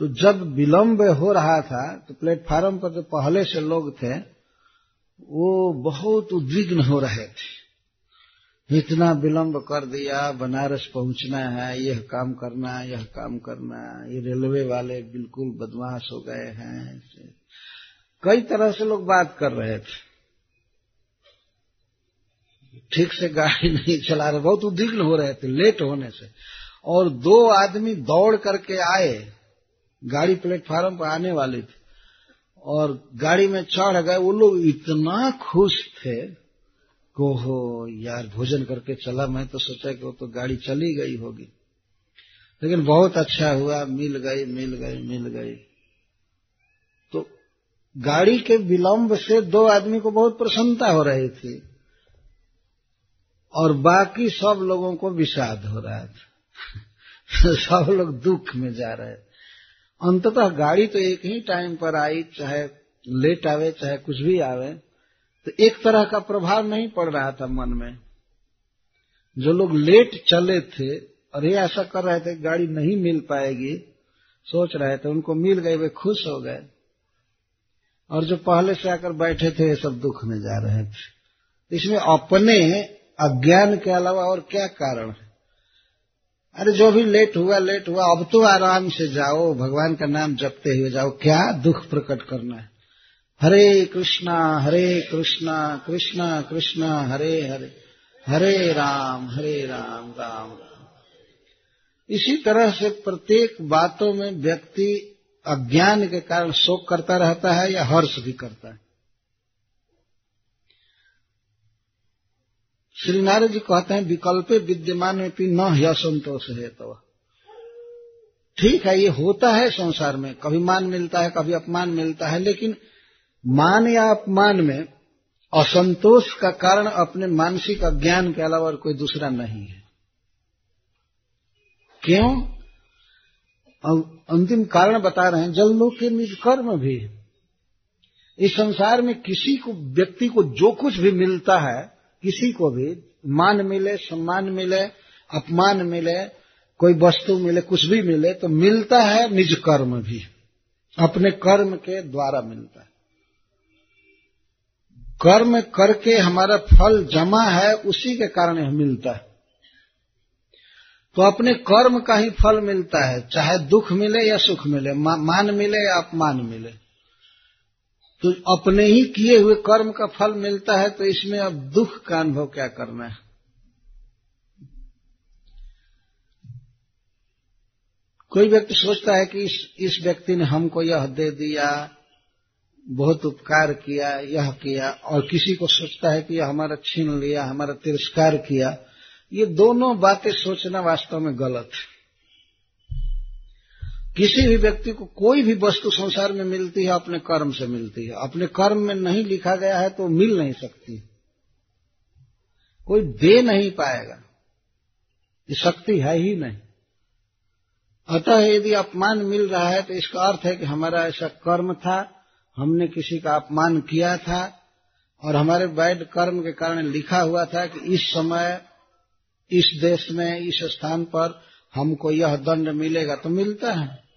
तो जब विलंब हो रहा था तो प्लेटफार्म पर जो पहले से लोग थे, वो बहुत उद्विग्न हो रहे थे। इतना विलंब कर दिया, बनारस पहुँचना है, यह काम करना है, यह काम करना है, ये रेलवे वाले बिल्कुल बदमाश हो गए हैं। कई तरह से लोग बात कर रहे थे। ठीक से गाड़ी नहीं चला रहे, बहुत उद्विग्न हो रहे थे लेट होने से। और दो आदमी दौड़ करके आए, गाड़ी प्लेटफार्म पर आने वाली थी। और गाड़ी में चढ़ गए, वो लोग इतना खुश थे, को हो, यार भोजन करके चला, मैं तो सोचा कि वो तो गाड़ी चली गई होगी। लेकिन बहुत अच्छा हुआ, मिल गई मिल गई मिल गई। तो गाड़ी के विलंब से दो आदमी को बहुत प्रसन्नता हो रही थी। और बाकी सब लोगों को विषाद हो रहा था। सब लोग दुख में जा रहे थे। अंततः गाड़ी तो एक ही टाइम पर आई, चाहे लेट आवे, चाहे कुछ भी आवे तो एक तरह का प्रभाव नहीं पड़ रहा था मन में। जो लोग लेट चले थे, और ये ऐसा कर रहे थे गाड़ी नहीं मिल पाएगी, सोच रहे थे, उनको मिल गई, वे खुश हो गए। और जो पहले से आकर बैठे थे, ये सब दुख में जा रहे थे। इसमें अपने अज्ञान के अलावा और क्या कारण है? अरे जो भी लेट हुआ लेट हुआ, अब तो आराम से जाओ, भगवान का नाम जपते हुए जाओ। क्या दुख प्रकट करना है? हरे कृष्णा हरे कृष्णा कृष्णा कृष्णा, हरे हरे हरे राम हरे राम राम राम। इसी तरह से प्रत्येक बातों में व्यक्ति अज्ञान के कारण शोक करता रहता है या हर्ष भी करता है। श्री नारद जी कहते हैं, विकल्पे विद्यमान में भी न ही असंतोष है तो। ठीक है, ये होता है संसार में, कभी मान मिलता है, कभी अपमान मिलता है, लेकिन मान या अपमान में असंतोष का कारण अपने मानसिक अज्ञान के अलावा कोई दूसरा नहीं है। क्यों? अंतिम कारण बता रहे हैं, जल लोग के निज कर्म भी। इस संसार में किसी को, व्यक्ति को जो कुछ भी मिलता है किसी को भी मान मिले, सम्मान मिले, अपमान मिले, कोई वस्तु मिले, कुछ भी मिले तो मिलता है निज कर्म भी। अपने कर्म के द्वारा मिलता है। कर्म करके हमारा फल जमा है, उसी के कारण यह मिलता है। तो अपने कर्म का ही फल मिलता है, चाहे दुख मिले या सुख मिले मान मिले या अपमान मिले। तो अपने ही किए हुए कर्म का फल मिलता है तो इसमें अब दुख का अनुभव क्या करना है? कोई व्यक्ति सोचता है कि इस इस व्यक्ति ने हमको यह दे दिया, बहुत उपकार किया, यह किया, और किसी को सोचता है कि यह हमारा छीन लिया, हमारा तिरस्कार किया, ये दोनों बातें सोचना वास्तव में गलत है। किसी भी व्यक्ति को कोई भी वस्तु संसार में मिलती है, अपने कर्म से मिलती है। अपने कर्म में नहीं लिखा गया है तो मिल नहीं सकती। कोई दे नहीं पाएगा। ये शक्ति है ही नहीं। अतः यदि अपमान मिल रहा है तो इसका अर्थ है कि हमारा ऐसा कर्म था, हमने किसी का अपमान किया था, और हमारे बैड कर्म के कारण लिखा हुआ था कि इस समय, इस देश में, इस स्थान पर हमको यह दंड मिलेगा तो मिलता है।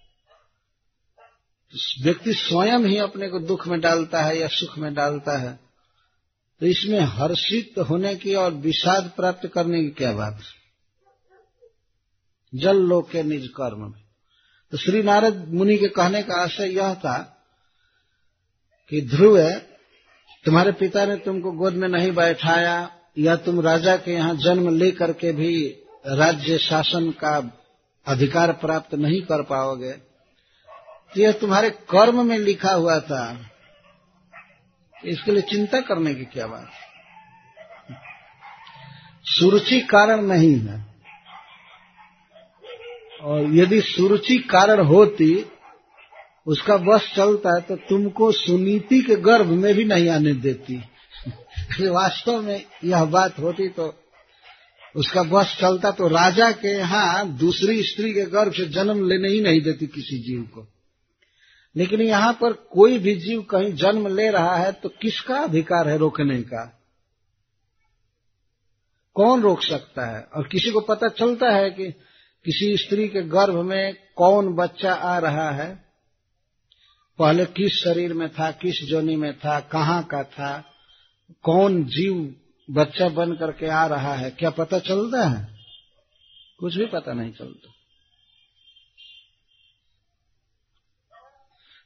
व्यक्ति स्वयं ही अपने को दुख में डालता है या सुख में डालता है तो इसमें हर्षित होने की और विषाद प्राप्त करने की क्या बात है? जल लोक के निज कर्म में। तो श्री नारद मुनि के कहने का आशय यह था कि ध्रुव, तुम्हारे पिता ने तुमको गोद में नहीं बैठाया, या तुम राजा के यहाँ जन्म लेकर के भी राज्य शासन का अधिकार प्राप्त नहीं कर पाओगे यह तुम्हारे कर्म में लिखा हुआ था। इसके लिए चिंता करने की क्या बात सुरुचि कारण नहीं है। और यदि सुरुचि कारण होती, उसका बस चलता है तो तुमको सुनीति के गर्भ में भी नहीं आने देती। वास्तव में यह बात होती तो उसका बस चलता तो राजा के यहाँ दूसरी स्त्री के गर्भ से जन्म लेने ही नहीं देती किसी जीव को। लेकिन यहाँ पर कोई भी जीव कहीं जन्म ले रहा है तो किसका अधिकार है रोकने का? कौन रोक सकता है? और किसी को पता चलता है कि किसी स्त्री के गर्भ में कौन बच्चा आ रहा है? पहले किस शरीर में था, किस जोनी में था, कहाँ का था, कौन जीव बच्चा बन करके आ रहा है, क्या पता चलता है? कुछ भी पता नहीं चलता।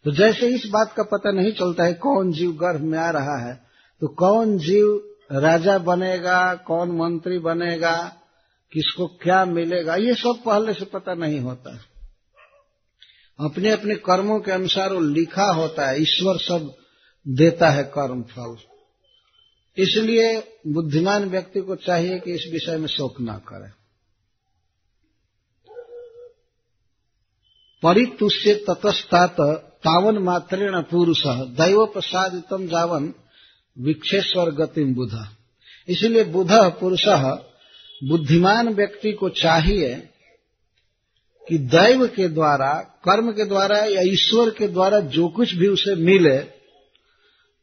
तो जैसे इस बात का पता नहीं चलता है कौन जीव गर्भ में आ रहा है तो कौन जीव राजा बनेगा, कौन मंत्री बनेगा, किसको क्या मिलेगा, ये सब पहले से पता नहीं होता अपने अपने कर्मों के अनुसार वो लिखा होता है, ईश्वर सब देता है कर्म फल। इसलिए बुद्धिमान व्यक्ति को चाहिए कि इस विषय में शोक न करे। परितुष्य ततस्तात तावन मात्रेण पुरुष दैव प्रसादितम जावन विक्षेश्वर गतिम बुध। इसलिए बुध पुरुष बुद्धिमान व्यक्ति को चाहिए कि दैव के द्वारा, कर्म के द्वारा या ईश्वर के द्वारा जो कुछ भी उसे मिले,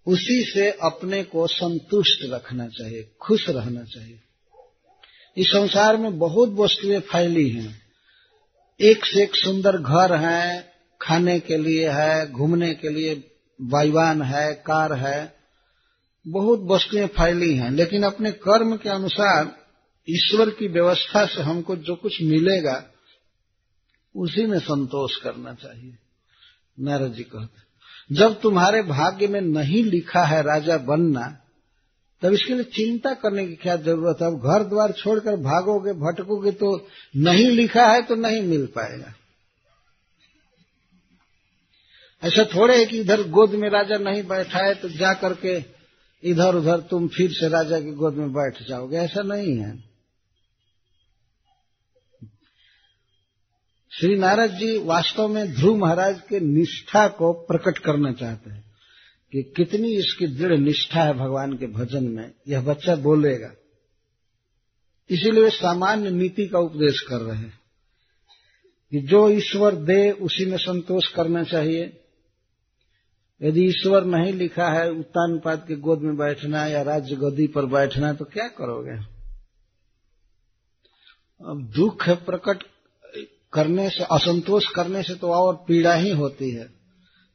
उसी से अपने को संतुष्ट रखना चाहिए, खुश रहना चाहिए। इस संसार में बहुत वस्तुएँ फैली हैं। एक से एक सुंदर घर है खाने के लिए है, घूमने के लिए वायुवान है, कार है, बहुत वस्तुएँ फैली हैं, लेकिन अपने कर्म के अनुसार ईश्वर की व्यवस्था से हमको जो कुछ मिलेगा, उसी में संतोष करना चाहिए। नारद जी कहते जब तुम्हारे भाग्य में नहीं लिखा है राजा बनना, तब इसके लिए चिंता करने की क्या ज़रूरत है? अब घर द्वार छोड़कर भागोगे, भटकोगे तो नहीं लिखा है तो नहीं मिल पाएगा। ऐसा थोड़े है कि इधर गोद में राजा नहीं बैठा है तो जा करके इधर उधर तुम फिर से राजा की गोद में बैठ जाओगे। ऐसा नहीं है। श्री नारद जी वास्तव में ध्रुव महाराज के निष्ठा को प्रकट करना चाहते हैं कि कितनी इसकी दृढ़ निष्ठा है भगवान के भजन में। यह बच्चा बोलेगा। इसीलिए सामान्य नीति का उपदेश कर रहे हैं कि जो ईश्वर दे, उसी में संतोष करना चाहिए। यदि ईश्वर नहीं लिखा है उत्तानपाद के गोद में बैठना या राज्य गद्दी पर बैठना तो क्या करोगे? अब दुख प्रकट करने से, असंतोष करने से तो और पीड़ा ही होती है।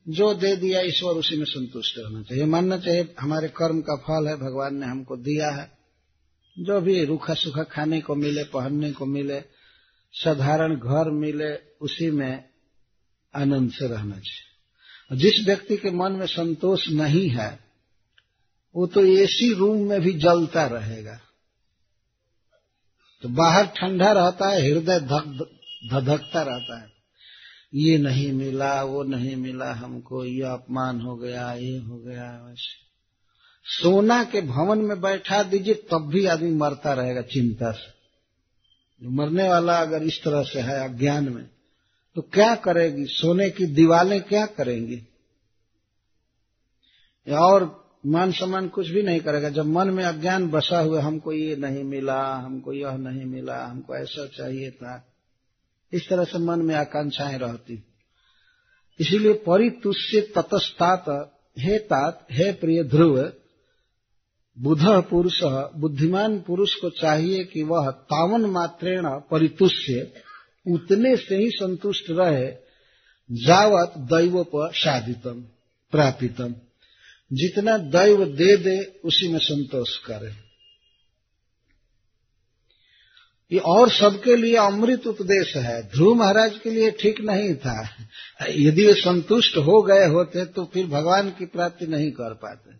जो दे दिया ईश्वर, उसी में संतुष्ट रहना चाहिए। मानना चाहिए, हमारे कर्म का फल है, भगवान ने हमको दिया है। जो भी रूखा सूखा खाने को मिले, पहनने को मिले, साधारण घर मिले, उसी में आनंद से रहना चाहिए। जिस व्यक्ति के मन में संतोष नहीं है, वो तो एसी रूम में भी जलता रहेगा। तो बाहर ठंडा रहता है, हृदय धक, धधकता रहता है। ये नहीं मिला, वो नहीं मिला, हमको ये अपमान हो गया, ये हो गया, वैसे। सोना के भवन में बैठा दीजिए, तब भी आदमी मरता रहेगा चिंता से। मरने वाला अगर इस तरह से है अज्ञान में तो क्या करेगी? सोने की दीवालें क्या करेंगी? और मान सम्मान कुछ भी नहीं करेगा। जब मन में अज्ञान बसा हुआ, हमको ये नहीं मिला, हमको यह नहीं मिला, हमको ऐसा चाहिए था। इस तरह से मन में आकांक्षाएँ रहती। इसीलिए परितुष्य ततस्तात हे तात, हे प्रिय ध्रुव, बुध पुरुष, बुद्धिमान पुरुष को चाहिए कि वह तावन मात्रेण परितुष्य उतने से ही संतुष्ट रहे, जावत दैव पर साधितम प्रापितम। जितना दैव दे दे, उसी में संतोष करे। ये और सबके लिए अमृत उपदेश है। ध्रुव महाराज के लिए ठीक नहीं था। यदि वे संतुष्ट हो गए होते तो फिर भगवान की प्राप्ति नहीं कर पाते।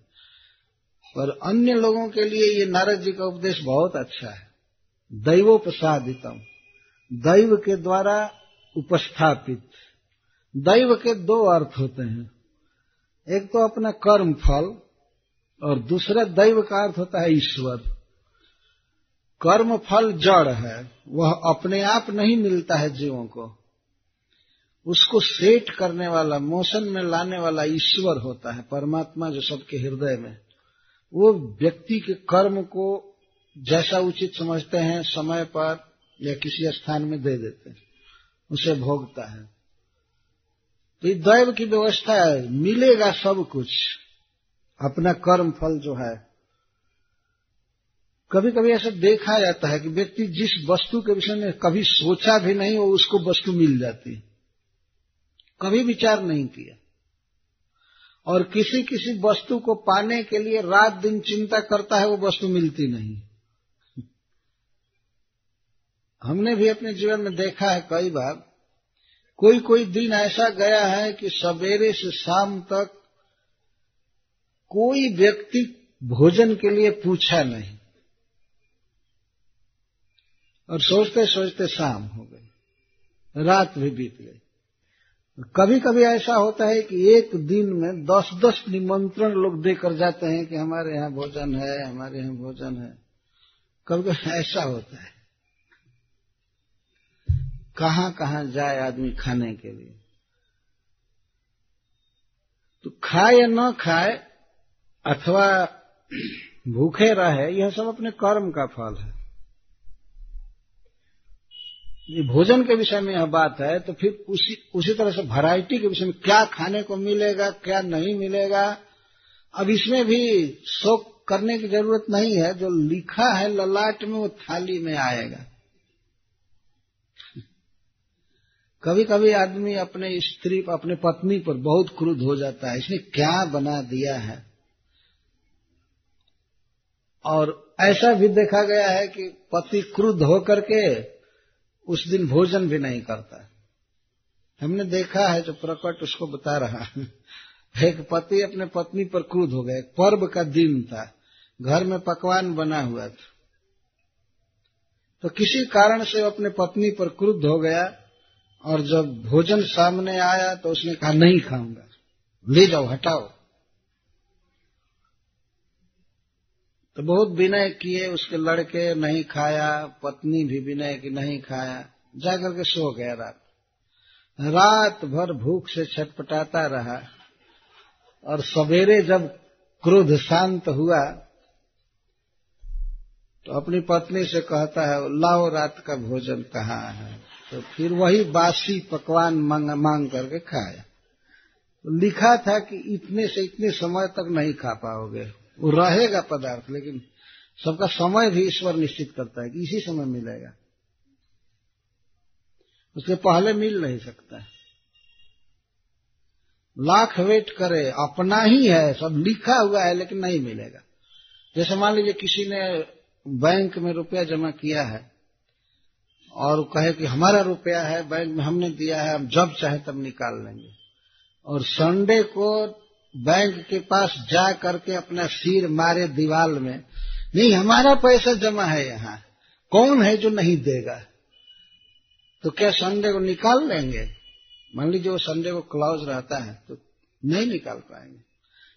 पर अन्य लोगों के लिए ये नारद जी का उपदेश बहुत अच्छा है। दैवोपसादितम। दैव के द्वारा उपस्थापित। दैव के दो अर्थ होते हैं। एक तो अपना कर्म फल और दूसरा दैव का अर्थ होता है ईश्वर। कर्म फल जड़ है, वह अपने आप नहीं मिलता है जीवों को। उसको सेट करने वाला, मोशन में लाने वाला ईश्वर होता है, परमात्मा जो सबके हृदय में। वो व्यक्ति के कर्म को जैसा उचित समझते हैं, समय पर या किसी स्थान में दे देते हैं, उसे भोगता है। तो ये दैव की व्यवस्था है, मिलेगा सब कुछ। अपना कर्म फल जो है कभी कभी ऐसा देखा जाता है कि व्यक्ति जिस वस्तु के विषय में कभी सोचा भी नहीं, वो उसको वस्तु मिल जाती कभी विचार नहीं किया। और किसी किसी वस्तु को पाने के लिए रात दिन चिंता करता है, वो वस्तु मिलती नहीं। हमने भी अपने जीवन में देखा है कई बार कोई कोई दिन ऐसा गया है कि सवेरे से शाम तक कोई व्यक्ति भोजन के लिए पूछा नहीं। और सोचते सोचते शाम हो गई, रात भी बीत गई। कभी कभी ऐसा होता है कि एक दिन में दस दस निमंत्रण लोग देकर जाते हैं कि हमारे यहाँ भोजन है, हमारे यहाँ भोजन है। कभी कभी ऐसा होता है। कहाँ कहाँ जाए आदमी खाने के लिए? तो खाए या न खाए अथवा भूखे रहे, यह सब अपने कर्म का फल है। ये भोजन के विषय में यह बात है तो फिर उसी उसी तरह से वैरायटी के विषय में क्या खाने को मिलेगा, क्या नहीं मिलेगा? अब इसमें भी शोक करने की ज़रूरत नहीं है, जो लिखा है ललाट में वो थाली में आएगा। कभी कभी आदमी अपने स्त्री अपने पत्नी पर बहुत क्रुद्ध हो जाता है, इसने क्या बना दिया है? और ऐसा भी देखा गया है कि पति क्रुद्ध होकर के उस दिन भोजन भी नहीं करता हमने देखा है जो प्रकट उसको बता रहा है। एक पति अपने पत्नी पर क्रुद्ध हो गया। पर्व का दिन था। घर में पकवान बना हुआ था। तो किसी कारण से अपने पत्नी पर क्रुद्ध हो गया। और जब भोजन सामने आया तो उसने कहा, नहीं खाऊँगा। ले जाओ, हटाओ। तो बहुत विनय किए, उसके लड़के नहीं खाया, पत्नी भी विनय की नहीं खाया, जाकर के सो गया रात। रात भर भूख से छटपटाता रहा और सवेरे जब क्रोध शांत हुआ तो अपनी पत्नी से कहता है, लाओ रात का भोजन कहाँ है? तो फिर वही बासी पकवान मांग, मांग करके खाया। तो लिखा था कि इतने से इतने समय तक नहीं खा पाओगे। वो रहेगा पदार्थ लेकिन सबका समय भी ईश्वर निश्चित करता है कि इसी समय मिलेगा। उसके पहले मिल नहीं सकता लाख वेट करे अपना ही है सब लिखा हुआ है लेकिन नहीं मिलेगा। जैसे मान लीजिए किसी ने बैंक में रुपया जमा किया है और कहे कि हमारा रुपया है, बैंक में हमने दिया है, हम जब चाहे तब निकाल लेंगे। और संडे को बैंक के पास जा करके अपना सिर मारे दीवाल में, नहीं, हमारा पैसा जमा है यहाँ, कौन है जो नहीं देगा? तो क्या संडे को निकाल लेंगे? मान लीजिए वो संडे को क्लाउज रहता है तो नहीं निकाल पाएँगे।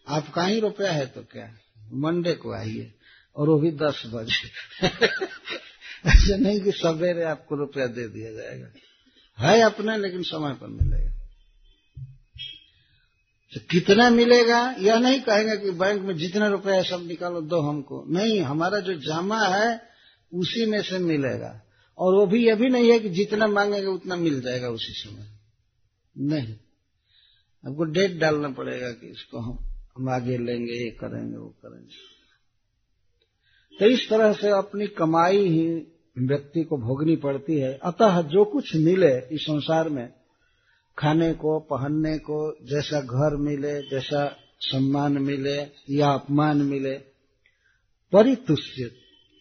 आपका ही रुपया है तो क्या? मंडे को आइए, और वो भी दस बजे। ऐसा नहीं कि सवेरे आपको रुपया दे दिया जाएगा। है अपना, लेकिन समय पर मिलेगा। तो कितना मिलेगा? यह नहीं कहेंगे कि बैंक में जितना रुपया है सब निकालो, दो हमको। नहीं, हमारा जो जमा है, उसी में से मिलेगा। और वो भी यह भी नहीं है कि जितना मांगेंगे उतना मिल जाएगा उसी समय। नहीं। आपको डेट डालना पड़ेगा कि इसको हम हम आगे लेंगे, ये करेंगे, वो करेंगे। तो इस तरह से अपनी कमाई ही व्यक्ति को भोगनी पड़ती है। अतः जो कुछ मिले इस संसार में, खाने को, पहनने को, जैसा घर मिले, जैसा सम्मान मिले या अपमान मिले, परितुष्ट।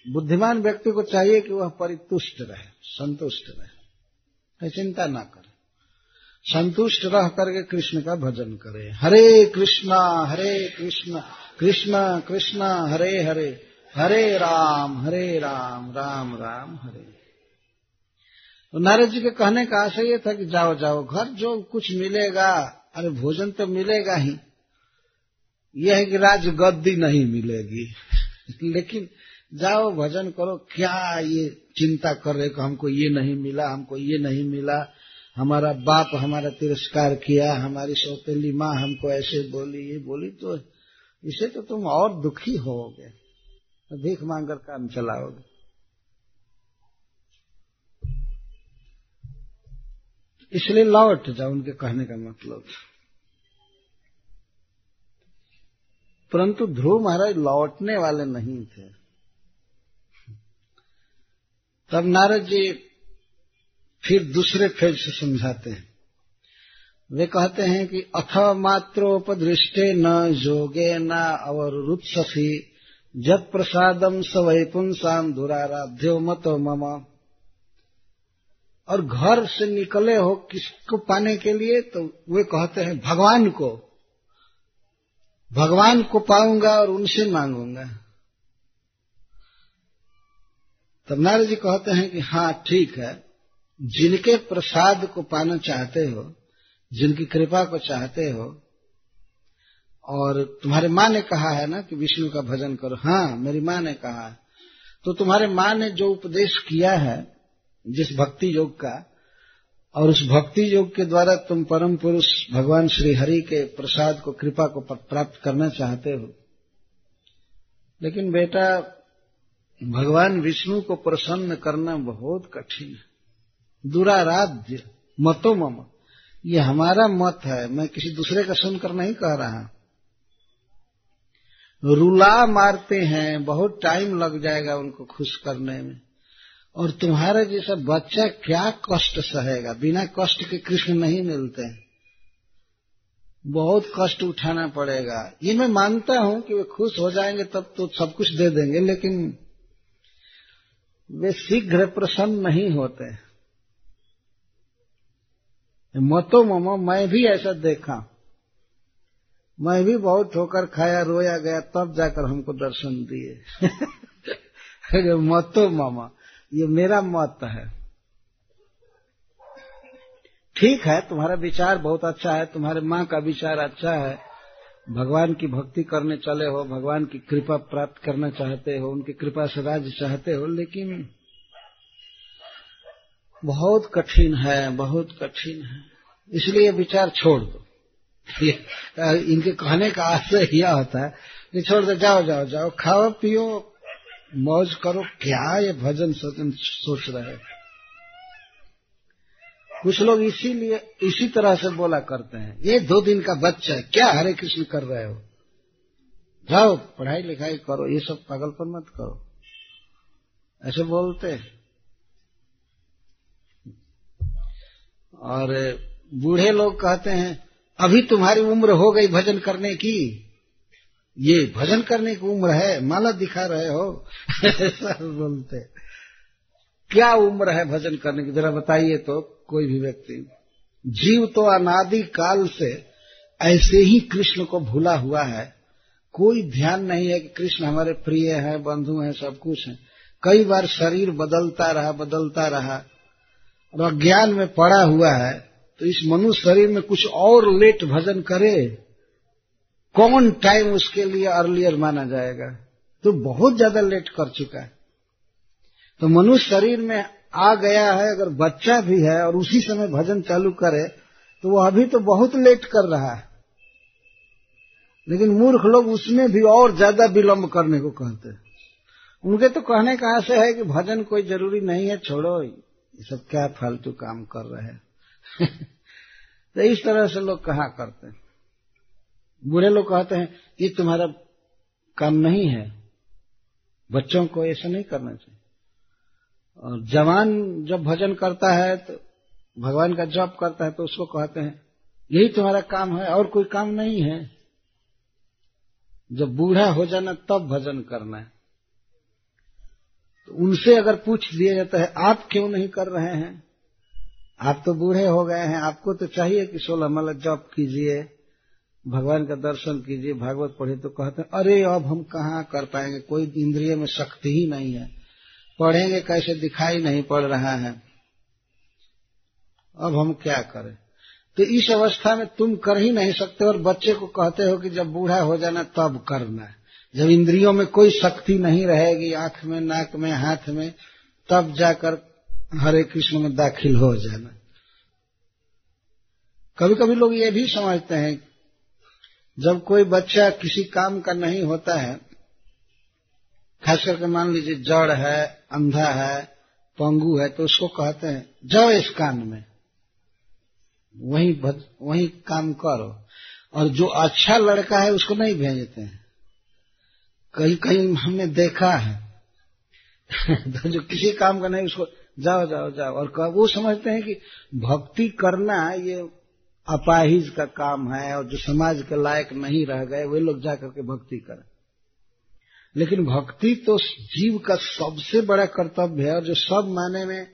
बुद्धिमान व्यक्ति को चाहिए कि वह परितुष्ट रहे, संतुष्ट रहे। चिंता ना करे। संतुष्ट रह करके कृष्ण का भजन करे। हरे कृष्णा, हरे कृष्ण कृष्ण कृष्ण, हरे हरे। हरे राम हरे राम राम राम, हरे। तो नारद जी के कहने का आशय ये था कि जाओ जाओ, घर जो कुछ मिलेगा, अरे भोजन तो मिलेगा ही। यह है कि राज गद्दी नहीं मिलेगी। लेकिन जाओ, भजन करो, क्या ये चिंता कर रहे को हमको ये नहीं मिला, हमको ये नहीं मिला? हमारा बाप हमारा तिरस्कार किया, हमारी सौतेली माँ हमको ऐसे बोली, ये बोली तो इसे तो तुम और दुखी होगे। भीख मांगकर काम चलाओगे। इसलिए लौट जाओ, उनके कहने का मतलब। परंतु ध्रुव महाराज लौटने वाले नहीं थे। तब नारद जी फिर दूसरे फ़ेज़ से समझाते हैं। वे कहते हैं कि अथ मात्रोपदृष्टे न जोगे न अवरुत्ससी जब प्रसादम सवै पुंसाम दुराराध्यो मतो मम। और घर से निकले हो किसको पाने के लिए तो वे कहते हैं, भगवान को। भगवान को पाऊँगा और उनसे मांगूँगा। तब नारद जी कहते हैं कि हाँ ठीक है। जिनके प्रसाद को पाना चाहते हो, जिनकी कृपा को चाहते हो और तुम्हारे माँ ने कहा है ना कि विष्णु का भजन करो। हाँ मेरी माँ ने कहा है। तो तुम्हारे माँ ने जो उपदेश किया है, जिस भक्ति योग का, और उस भक्ति योग के द्वारा तुम परम पुरुष भगवान श्री हरि के प्रसाद को, कृपा को प्राप्त करना चाहते हो। लेकिन बेटा, भगवान विष्णु को प्रसन्न करना बहुत कठिन है। दुराराध्य मतो मम ये हमारा मत है। मैं किसी दूसरे का सुनकर नहीं कह रहा। रुला मारते हैं, बहुत टाइम लग जाएगा उनको खुश करने में। और तुम्हारा जैसा बच्चा क्या कष्ट सहेगा? बिना कष्ट के कृष्ण नहीं मिलते हैं। बहुत कष्ट उठाना पड़ेगा। ये मैं मानता हूँ कि वे खुश हो जाएँगे, तब तो सब कुछ दे देंगे, लेकिन वे शीघ्र प्रसन्न नहीं होते। मतो ममो, मैं भी ऐसा देखा। मैं भी बहुत ठोकर खाया, रोया गया, तब जाकर हमको दर्शन दिए। मतो मामा, ये मेरा मत है। ठीक है, तुम्हारा विचार बहुत अच्छा है, तुम्हारे माँ का विचार अच्छा है। भगवान की भक्ति करने चले हो, भगवान की कृपा प्राप्त करना चाहते हो, उनकी कृपा से राज्य चाहते हो, लेकिन बहुत कठिन है, बहुत कठिन है। इसलिए विचार छोड़ दो। इनके कहने का आशय यह होता है, कि छोड़ दो, जाओ जाओ जाओ, खाओ, पियो, मौज करो, क्या ये भजन सजन सोच रहे कुछ लोग इसीलिए, इसी तरह से बोला करते हैं, ये दो दिन का बच्चा है, क्या हरे कृष्ण कर रहे हो? जाओ, पढ़ाई लिखाई करो, ये सब पागलपन मत करो। ऐसे बोलते और बूढ़े लोग कहते हैं अभी तुम्हारी उम्र हो गई भजन करने की। ये भजन करने की उम्र है, माला दिखा रहे हो। ऐसा बोलते। क्या उम्र है भजन करने की? जरा बताइए तो कोई भी व्यक्ति। जीव तो अनादि काल से ऐसे ही कृष्ण को भूला हुआ है। कोई ध्यान नहीं है कि कृष्ण हमारे प्रिय हैं, बंधु हैं, सब कुछ है। कई बार शरीर बदलता रहा बदलता रहा। और अज्ञान में पड़ा हुआ है। तो इस मनुष्य शरीर में कुछ और लेट भजन करे, कौन टाइम उसके लिए अर्लियर माना जाएगा? तो बहुत ज़्यादा लेट कर चुका है। तो मनुष्य शरीर में आ गया है, अगर बच्चा भी है और उसी समय भजन चालू करे तो वो अभी तो बहुत लेट कर रहा है। लेकिन मूर्ख लोग उसमें भी और ज़्यादा विलंब करने को कहते हैं। उनके तो कहने का आशय है कि भजन कोई ज़रूरी नहीं है, छोड़ो, ये सब क्या फालतू काम कर रहे हैं। तो इस तरह से लोग कहा करते हैं। बुरे लोग कहते हैं, ये तुम्हारा काम नहीं है। बच्चों को ऐसा नहीं करना चाहिए। और जवान जब भजन करता है तो भगवान का जप करता है तो उसको कहते हैं, यही तुम्हारा काम है, और कोई काम नहीं है। जब बूढ़ा हो जाना, तब भजन करना है। तो उनसे अगर पूछ दिया जाता है, आप क्यों नहीं कर रहे हैं? आप तो बूढ़े हो गए हैं, आपको तो चाहिए कि सोलह माला जप कीजिए, भगवान का दर्शन कीजिए, भागवत पढ़े तो कहते हैं, अरे, अब हम कहाँ कर पाएँगे? कोई इंद्रिय में शक्ति ही नहीं है। पढ़ेंगे कैसे? दिखाई नहीं पड़ रहा है। अब हम क्या करें? तो इस अवस्था में तुम कर ही नहीं सकते और बच्चे को कहते हो कि जब बूढ़ा हो जाना, तब करना जब इंद्रियों में कोई शक्ति नहीं रहेगी, आँख में, नाक में, हाथ में, तब जाकर हरे कृष्ण में दाखिल हो जाना। कभी कभी लोग ये भी समझते हैं जब कोई बच्चा किसी काम का नहीं होता है खास करके मान लीजिए जड़ है अंधा है पंगु है तो उसको कहते हैं जाओ इस कान में। वही भद, वही काम करो। और जो अच्छा लड़का है उसको नहीं भेजते हैं। कहीं कहीं हमने देखा है तो जो किसी काम का नहीं उसको जाओ जाओ जाओ। और वो समझते हैं कि भक्ति करना ये अपाहिज का काम है और जो समाज के लायक नहीं रह गए, वे लोग जाकर के भक्ति करें। लेकिन भक्ति तो जीव का सबसे बड़ा कर्तव्य है और जो सब माने में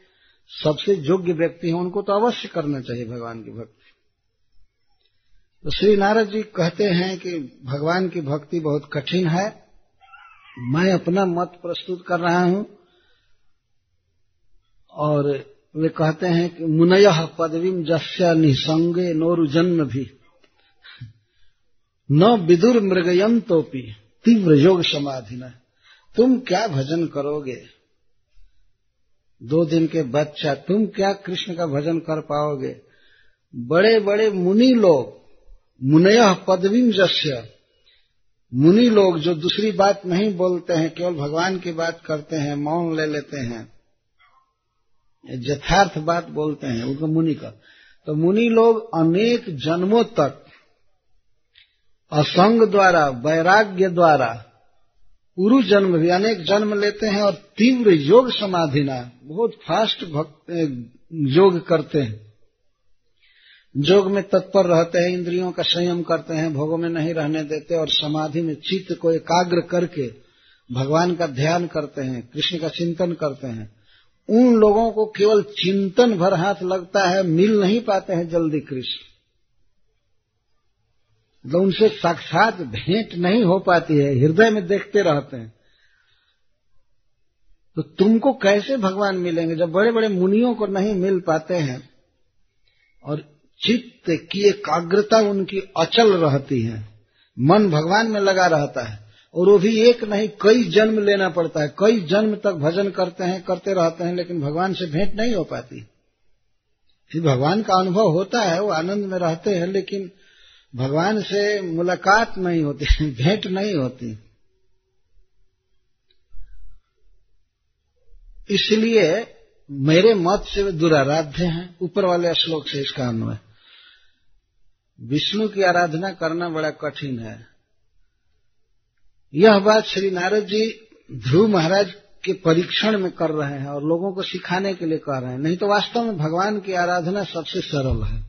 सबसे योग्य व्यक्ति हैं, उनको तो अवश्य करना चाहिए भगवान की भक्ति। तो श्री नारद जी कहते हैं कि भगवान की भक्ति बहुत कठिन है। मैं अपना मत प्रस्तुत कर रहा हूँ। और वे कहते हैं कि मुनय पदवीम जस्य निसंगे नोरु जन्म भी। न विदुर मृगयंतोपी तीव्र योग समाधि न तुम क्या भजन करोगे? दो दिन के बच्चा, तुम क्या कृष्ण का भजन कर पाओगे? बड़े बड़े मुनि लोग, मुनय पदवीम जस्य। मुनि लोग जो दूसरी बात नहीं बोलते हैं, केवल भगवान की बात करते हैं, मौन ले लेते हैं। यथार्थ बात बोलते हैं उनको मुनि का। तो मुनि लोग अनेक जन्मों तक असंग द्वारा, वैराग्य द्वारा उरु जन्म भी अनेक जन्म लेते हैं और तीव्र योग समाधिना बहुत फास्ट योग करते हैं। योग में तत्पर रहते हैं, इंद्रियों का संयम करते हैं, भोगों में नहीं रहने देते और समाधि में चित्त को एकाग्र करके भगवान का ध्यान करते हैं, कृष्ण का चिंतन करते हैं। उन लोगों को केवल चिंतन भर हाथ लगता है, मिल नहीं पाते हैं जल्दी कृष्ण। तो उनसे साक्षात भेंट नहीं हो पाती है, हृदय में देखते रहते हैं। तो तुमको कैसे भगवान मिलेंगे जब बड़े बड़े मुनियों को नहीं मिल पाते हैं? और चित्त की एकाग्रता उनकी अचल रहती है। मन भगवान में लगा रहता है। और वो भी एक नहीं, कई जन्म लेना पड़ता है। कई जन्म तक भजन करते हैं, करते रहते हैं, लेकिन भगवान से भेंट नहीं हो पाती। फिर भगवान का अनुभव होता है, वो आनंद में रहते हैं, लेकिन भगवान से मुलाकात नहीं होती, भेंट नहीं होती। इसलिए मेरे मत से वे दुराराध्य हैं, ऊपर वाले श्लोक से इसका अन्वय। विष्णु की आराधना करना बड़ा कठिन है। यह बात श्री नारद जी ध्रुव महाराज के परीक्षण में कर रहे हैं और लोगों को सिखाने के लिए कह रहे हैं। नहीं तो वास्तव में भगवान की आराधना सबसे सरल है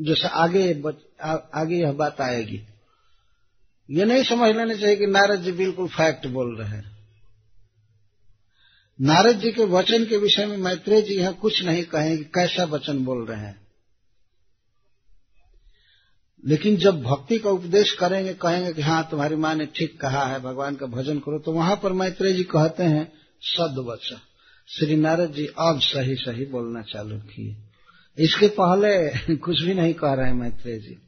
जैसे आगे आ, आगे यह बात आएगी। ये नहीं समझ लेना चाहिए कि नारद जी बिल्कुल फैक्ट बोल रहे हैं। नारद जी के वचन के विषय में मैत्रेय जी यहाँ कुछ नहीं कहें कि कैसा वचन बोल रहे हैं। लेकिन जब भक्ति का उपदेश करेंगे, कहेंगे कि हाँ तुम्हारी माँ ने ठीक कहा है, भगवान का भजन करो तो वहाँ पर मैत्रेय जी कहते हैं, सदवचन। श्री नारद जी, अब सही सही बोलना चालू किए। इसके पहले कुछ भी नहीं कह रहे हैं मैत्रेय जी।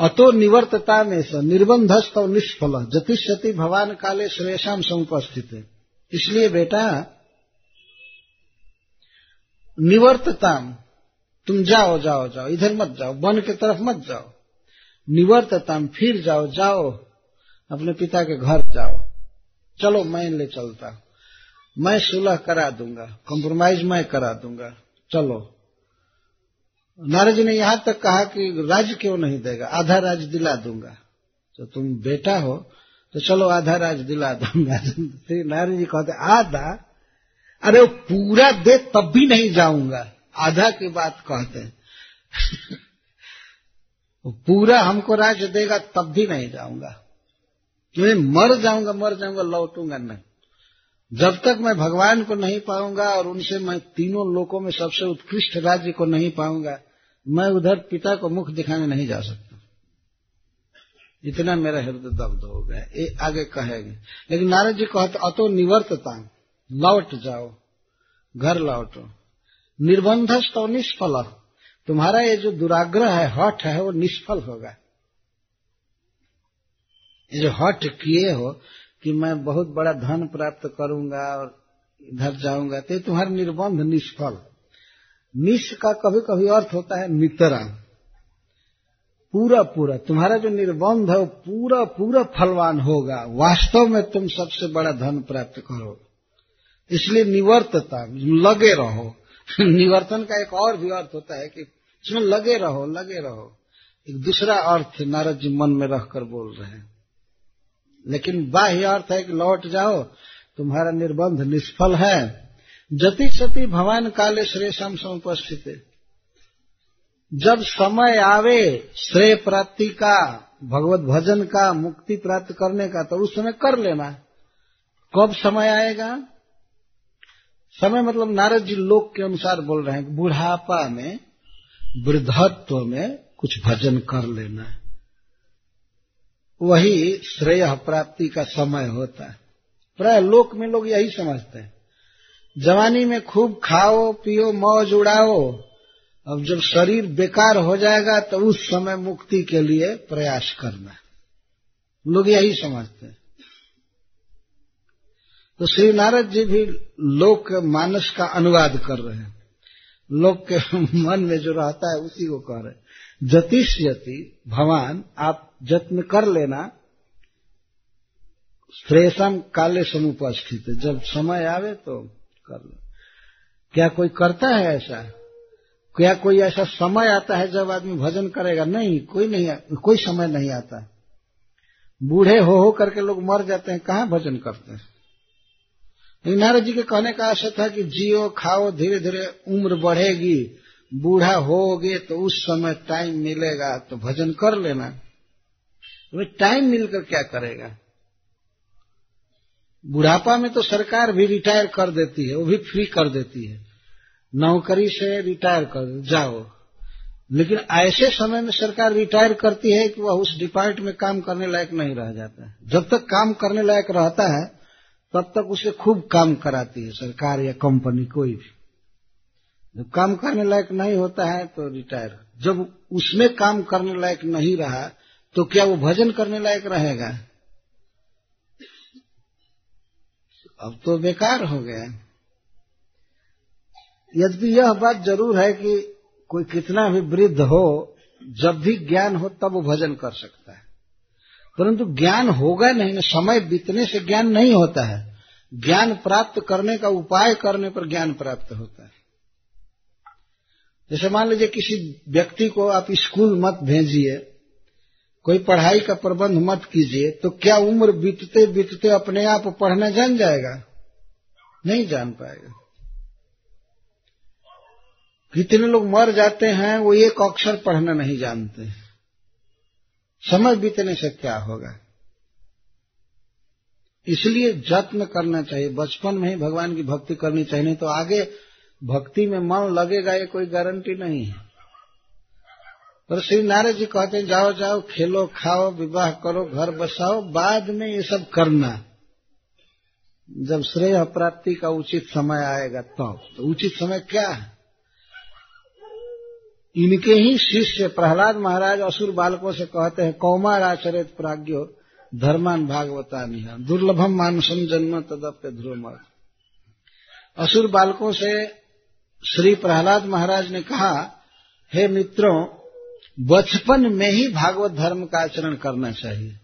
अतो निवर्तता में से, निर्बंधस्त और निष्फल। जतिशति भवान काले श्रेषाम समुपस्थित है इसलिए बेटा, निवर्तताम तुम जाओ जाओ जाओ, इधर मत जाओ, वन के तरफ़ मत जाओ। निवर्तताम फिर जाओ जाओ, अपने पिता के घर जाओ। चलो, मैं ले चलता मैं सुलह करा दूँगा कॉम्प्रोमाइज मैं करा दूँगा। चलो। नारद जी ने यहाँ तक कहा कि राज क्यों नहीं देगा? आधा राज दिला दूँगा। तो तुम बेटा हो तो चलो, आधा राज दिला दूँगा श्री नारद जी कहते, आधा? अरे वो पूरा दे तब भी नहीं जाऊँगा। आधा की बात कहते हैं। पूरा हमको राज्य देगा, तब भी नहीं जाऊँगा। मैं मर जाऊँगा मर जाऊँगा, लौटूँगा नहीं। जब तक मैं भगवान को नहीं पाऊँगा और उनसे मैं तीनों लोकों में सबसे उत्कृष्ट राज्य को नहीं पाऊँगा, मैं उधर पिता को मुख दिखाने नहीं जा सकता। इतना मेरा हृदय दग्ध हो गया। ये आगे कहेंगे। लेकिन नारद जी कहते, अतो निवर्तता, लौट जाओ, घर लौटो। निर्बंधस तो निष्फल तुम्हारा ये जो दुराग्रह है, हठ है, वो निष्फल होगा ये जो हठ किए हो कि मैं बहुत बड़ा धन प्राप्त करूँगा और इधर जाऊँगा तो तुम्हारा निर्बंध निष्फल। निष् का कभी कभी अर्थ होता है नितरा। पूरा पूरा तुम्हारा जो निर्बंध है वो पूरा पूरा फलवान होगा। वास्तव में तुम सबसे बड़ा धन प्राप्त करो। इसलिए निवर्तता, लगे रहो। निवर्तन का एक और भी अर्थ होता है कि इसमें लगे रहो लगे रहो। एक दूसरा अर्थ नारद जी मन में रखकर बोल रहे हैं। लेकिन बाह्य अर्थ है कि लौट जाओ, तुम्हारा निर्बंध निष्फल है। जति सती भगवान काले श्रेषम समुपस्थित जब समय आवे, श्रेय प्राप्ति का, भगवत भजन का, मुक्ति प्राप्त करने का तो उस समय कर लेना। कब समय आएगा? समय मतलब नारद जी लोक के अनुसार बोल रहे हैं बुढ़ापा में, वृद्धत्व में कुछ भजन कर लेना है। वही श्रेय प्राप्ति का समय होता है। प्राय लोक में लोग यही समझते हैं। जवानी में खूब खाओ, पियो, मौज उड़ाओ, अब जब शरीर बेकार हो जाएगा तो उस समय मुक्ति के लिए प्रयास करना लोग यही समझते हैं। तो श्री नारद जी भी लोक मानस का अनुवाद कर रहे हैं। लोग के मन में जो रहता है उसी को कह रहे जतिष्यति भगवान आप जत्न कर लेना। श्रेषम काले समुपस्थित जब समय आवे तो कर लो। क्या कोई करता है ऐसा? क्या कोई ऐसा समय आता है जब आदमी भजन करेगा? नहीं, कोई नहीं, कोई समय नहीं आता। बूढ़े हो हो करके लोग मर जाते हैं। कहाँ भजन करते हैं? नारद जी के कहने का आशा था कि जियो खाओ धीरे धीरे उम्र बढ़ेगी, बूढ़ा होगे तो उस समय टाइम मिलेगा तो भजन कर लेना। वे टाइम मिलकर क्या करेगा? बुढ़ापा में तो सरकार भी रिटायर कर देती है, वो भी फ्री कर देती है। नौकरी से रिटायर कर, जाओ। लेकिन ऐसे समय में सरकार रिटायर करती है कि वह उस डिपार्ट में काम करने लायक नहीं रह जाता है। जब तक काम करने लायक रहता है तब तक उसे खूब काम कराती है सरकार या कंपनी कोई भी। जब काम करने लायक नहीं होता है तो रिटायर। जब उसमें काम करने लायक नहीं रहा तो क्या वो भजन करने लायक रहेगा? अब तो बेकार हो गया। यद्यपि यह बात ज़रूर है कि कोई कितना भी वृद्ध हो, जब भी ज्ञान हो, तब वो भजन कर सकता परंतु ज्ञान होगा नहीं, ना समय बीतने से ज्ञान नहीं होता है। ज्ञान प्राप्त करने का उपाय करने पर ज्ञान प्राप्त होता है। जैसे मान लीजिए किसी व्यक्ति को आप स्कूल मत भेजिए, कोई पढ़ाई का प्रबंध मत कीजिए तो क्या उम्र बीतते बीतते अपने आप पढ़ना जान जाएगा? नहीं जान पाएगा। कितने लोग मर जाते हैं, वो एक अक्षर पढ़ना नहीं जानते। समय बीतने से क्या होगा? इसलिए जत्न करना चाहिए। बचपन में ही भगवान की भक्ति करनी चाहिए नहीं तो आगे भक्ति में मन लगेगा ये कोई गारंटी नहीं है। पर श्री नारद जी कहते हैं जाओ जाओ खेलो खाओ विवाह करो घर बसाओ बाद में ये सब करना। जब श्रेय प्राप्ति का उचित समय आएगा तब। तो, तो उचित समय क्या है? इनके ही शिष्य प्रहलाद महाराज असुर बालकों से कहते हैं, कौमार आचरित प्राज्ञो, धर्मान भागवता निहा दुर्लभम मानसम जन्म तदप्य ध्रुव असुर बालकों से श्री प्रहलाद महाराज ने कहा, हे मित्रों, बचपन में ही भागवत धर्म का आचरण करना चाहिए।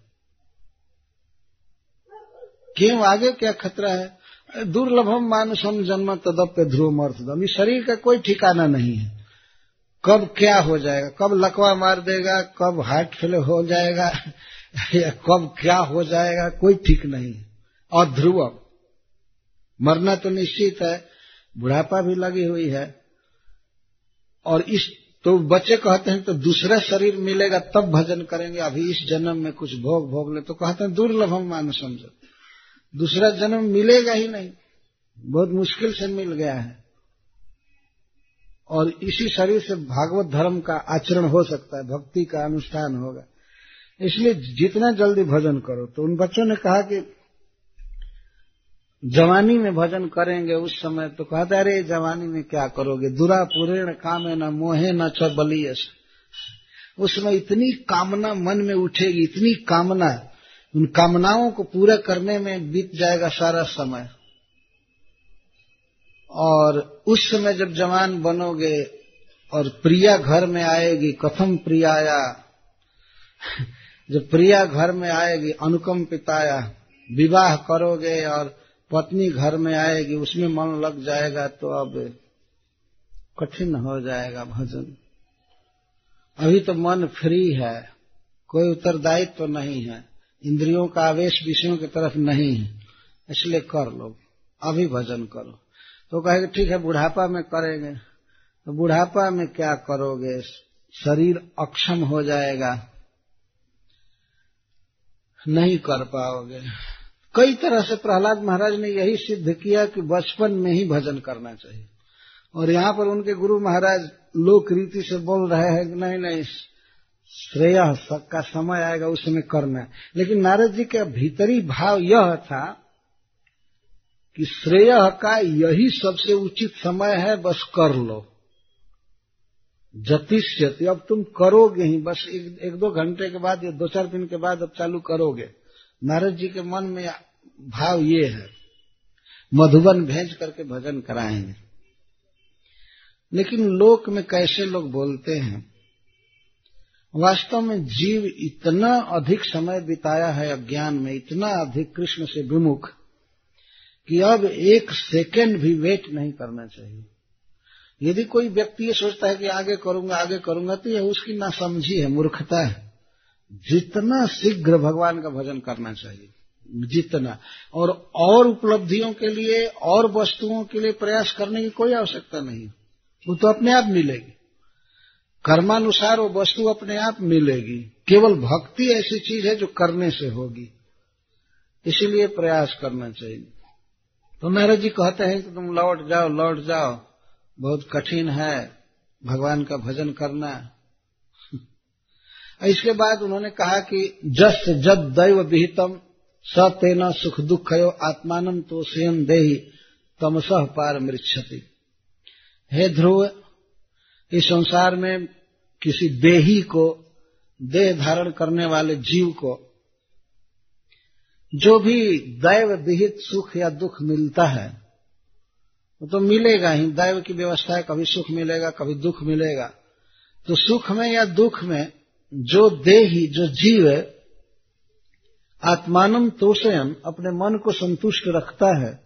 क्यों? आगे क्या खतरा है? दुर्लभम मानसम जन्म तदप्य ध्रुव अर्थदम। इस शरीर का कोई ठिकाना नहीं है। कब क्या हो जाएगा? कब लकवा मार देगा? कब हार्ट फेल हो जाएगा? या कब क्या हो जाएगा? कोई ठीक नहीं। और ध्रुव, मरना तो निश्चित है, बुढ़ापा भी लगी हुई है। और इस तो बच्चे कहते हैं तो दूसरा शरीर मिलेगा, तब भजन करेंगे। अभी इस जन्म में कुछ भोग भोग ले तो कहते हैं दुर्लभ हम मान समझो। दूसरा जन्म मिलेगा ही नहीं। बहुत मुश्किल से मिल गया है। और इसी शरीर से भागवत धर्म का आचरण हो सकता है, भक्ति का अनुष्ठान होगा। इसलिए जितना जल्दी भजन करो तो उन बच्चों ने कहा कि जवानी में भजन करेंगे उस समय तो कहते अरे, जवानी में क्या करोगे? दुरा पुरेण कामे न मोहे न च बलियस उसमें इतनी कामना मन में उठेगी, इतनी कामना, उन कामनाओं को पूरा करने में बीत जाएगा सारा समय। और उस समय जब जवान बनोगे और प्रिया घर में आएगी, कथम प्रियाया। जब प्रिया घर में आएगी, अनुकम पिताया, विवाह करोगे और पत्नी घर में आएगी, उसमें मन लग जाएगा तो अब कठिन हो जाएगा भजन। अभी तो मन फ्री है, कोई उत्तरदायित्व तो नहीं है, इंद्रियों का आवेश विषयों की तरफ़ नहीं है, इसलिए कर लो, अभी भजन करो। तो कहेगा, ठीक है, बुढ़ापा में करेंगे। तो बुढ़ापा में क्या करोगे? शरीर अक्षम हो जाएगा। नहीं कर पाओगे। कई तरह से प्रहलाद महाराज ने यही सिद्ध किया कि बचपन में ही भजन करना चाहिए। और यहाँ पर उनके गुरु महाराज लोक रीति से बोल रहे हैं कि नहीं नहीं, श्रेय का समय आएगा, उसमें करना लेकिन नारद जी का भीतरी भाव यह था कि श्रेय का यही सबसे उचित समय है बस कर लो। जतिष्यति अब तुम करोगे ही बस एक, एक दो घंटे के बाद या दो चार दिन के बाद अब चालू करोगे। नारद जी के मन में भाव ये है मधुबन भेज करके भजन कराएँगे। लेकिन लोक में कैसे लोग बोलते हैं? वास्तव में जीव इतना अधिक समय बिताया है अज्ञान में इतना अधिक कृष्ण से विमुख। कि अब एक सेकेंड भी वेट नहीं करना चाहिए। यदि कोई व्यक्ति ये सोचता है कि आगे करूँगा आगे करूँगा तो यह उसकी नासमझी है, मूर्खता है। जितना शीघ्र भगवान का भजन करना चाहिए, जितना। और और उपलब्धियों के लिए, और वस्तुओं के लिए प्रयास करने की कोई आवश्यकता नहीं वो तो अपने आप मिलेगी। कर्मानुसार वो वस्तु अपने आप मिलेगी। केवल भक्ति ऐसी चीज़ है जो करने से होगी। इसीलिए प्रयास करना चाहिए। तो महाराज जी कहते हैं कि तुम लौट जाओ लौट जाओ। बहुत कठिन है भगवान का भजन करना। इसके बाद उन्होंने कहा कि जस जब दैव विहितम, स तेना सुख दुख यो आत्मान तो स्वयं दे तमसह पार मृक्षति हे ध्रुव, इस संसार में किसी देही को, देह धारण करने वाले जीव को जो भी दैव विहित सुख या दुख मिलता है, वो तो मिलेगा ही। दैव की व्यवस्था है, कभी सुख मिलेगा, कभी दुख मिलेगा। तो सुख में या दुख में जो देही, जो जीव आत्मानम तोषयन, अपने मन को संतुष्ट रखता है,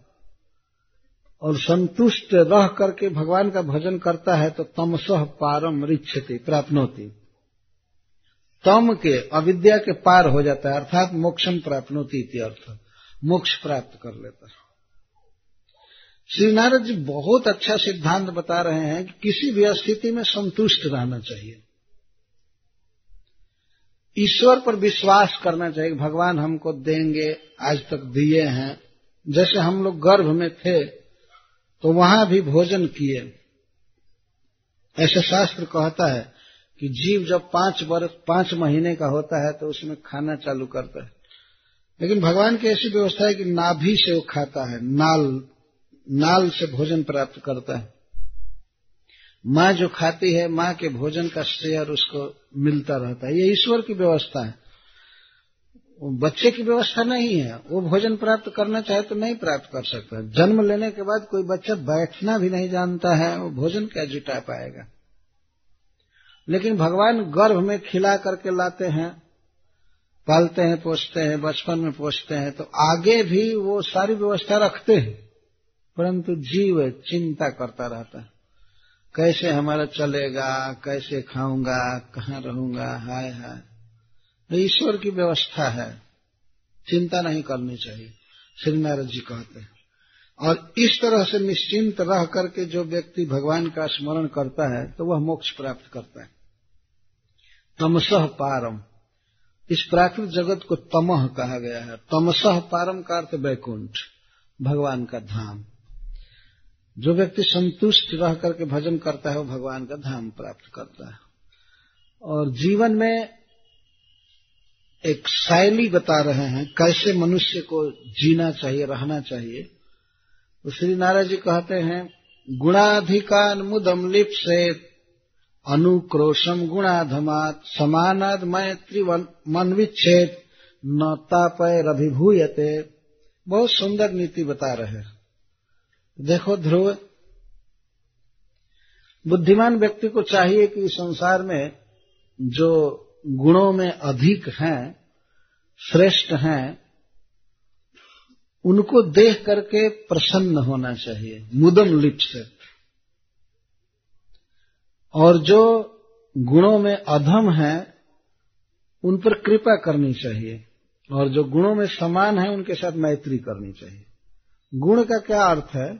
और संतुष्ट रह करके भगवान का भजन करता है तो तमसह पारम रिच्छति, प्राप्नोति। तम के अविद्या के पार हो जाता है, अर्थात मोक्षम प्राप्नोति अर्थ। मोक्ष प्राप्त कर लेता है। श्री नारद जी बहुत अच्छा सिद्धांत बता रहे हैं कि किसी भी स्थिति में संतुष्ट रहना चाहिए। ईश्वर पर विश्वास करना चाहिए, भगवान हमको देंगे, आज तक दिए हैं। जैसे हम लोग गर्भ में थे तो वहाँ भी भोजन किए। ऐसे शास्त्र कहता है कि जीव जब पाँच वर्ष, पाँच महीने का होता है तो उसमें खाना चालू करता है। लेकिन भगवान की ऐसी व्यवस्था है कि नाभि से वो खाता है, नाल नाल से भोजन प्राप्त करता है। माँ जो खाती है, माँ के भोजन का शेयर उसको मिलता रहता है। ये ईश्वर की व्यवस्था है। बच्चे की व्यवस्था नहीं है। वो भोजन प्राप्त करना चाहे तो नहीं प्राप्त कर सकता। जन्म लेने के बाद कोई बच्चा बैठना भी नहीं जानता है, वो भोजन क्या जुटा पाएगा। लेकिन भगवान गर्भ में खिला करके लाते हैं, पालते हैं, पोसते हैं, बचपन में पोसते हैं तो आगे भी वो सारी व्यवस्था रखते हैं, परंतु जीव चिंता करता रहता है। कैसे हमारा चलेगा, कैसे खाऊँगा, कहाँ रहूँगा, हाय हाय। तो ईश्वर की व्यवस्था है, चिंता नहीं करनी चाहिए, श्री नारद जी कहते हैं। और इस तरह से निश्चिंत रह करके जो व्यक्ति भगवान का स्मरण करता है तो वह मोक्ष प्राप्त करता है। तमसह पारम। इस प्राकृत जगत को तमह कहा गया है। तमसह पारम का अर्थ वैकुंठ भगवान का धाम। जो व्यक्ति संतुष्ट रह करके भजन करता है, वो भगवान का धाम प्राप्त करता है। और जीवन में एक शैली बता रहे हैं, कैसे मनुष्य को जीना चाहिए, रहना चाहिए। श्री नारायण जी कहते हैं, गुणाधिकान मुदम लिप से अनुक्रोशम गुणाधमात, समानाद मैत्री मन विच्छेद न तापय रभिभूयते। बहुत सुंदर नीति बता रहे हैं। देखो ध्रुव, बुद्धिमान व्यक्ति को चाहिए कि संसार में जो गुणों में अधिक हैं, श्रेष्ठ हैं उनको देख करके प्रसन्न होना चाहिए, मुदम लिप से और जो गुणों में अधम है, उन पर कृपा करनी चाहिए। और जो गुणों में समान है, उनके साथ मैत्री करनी चाहिए। गुण का क्या अर्थ है?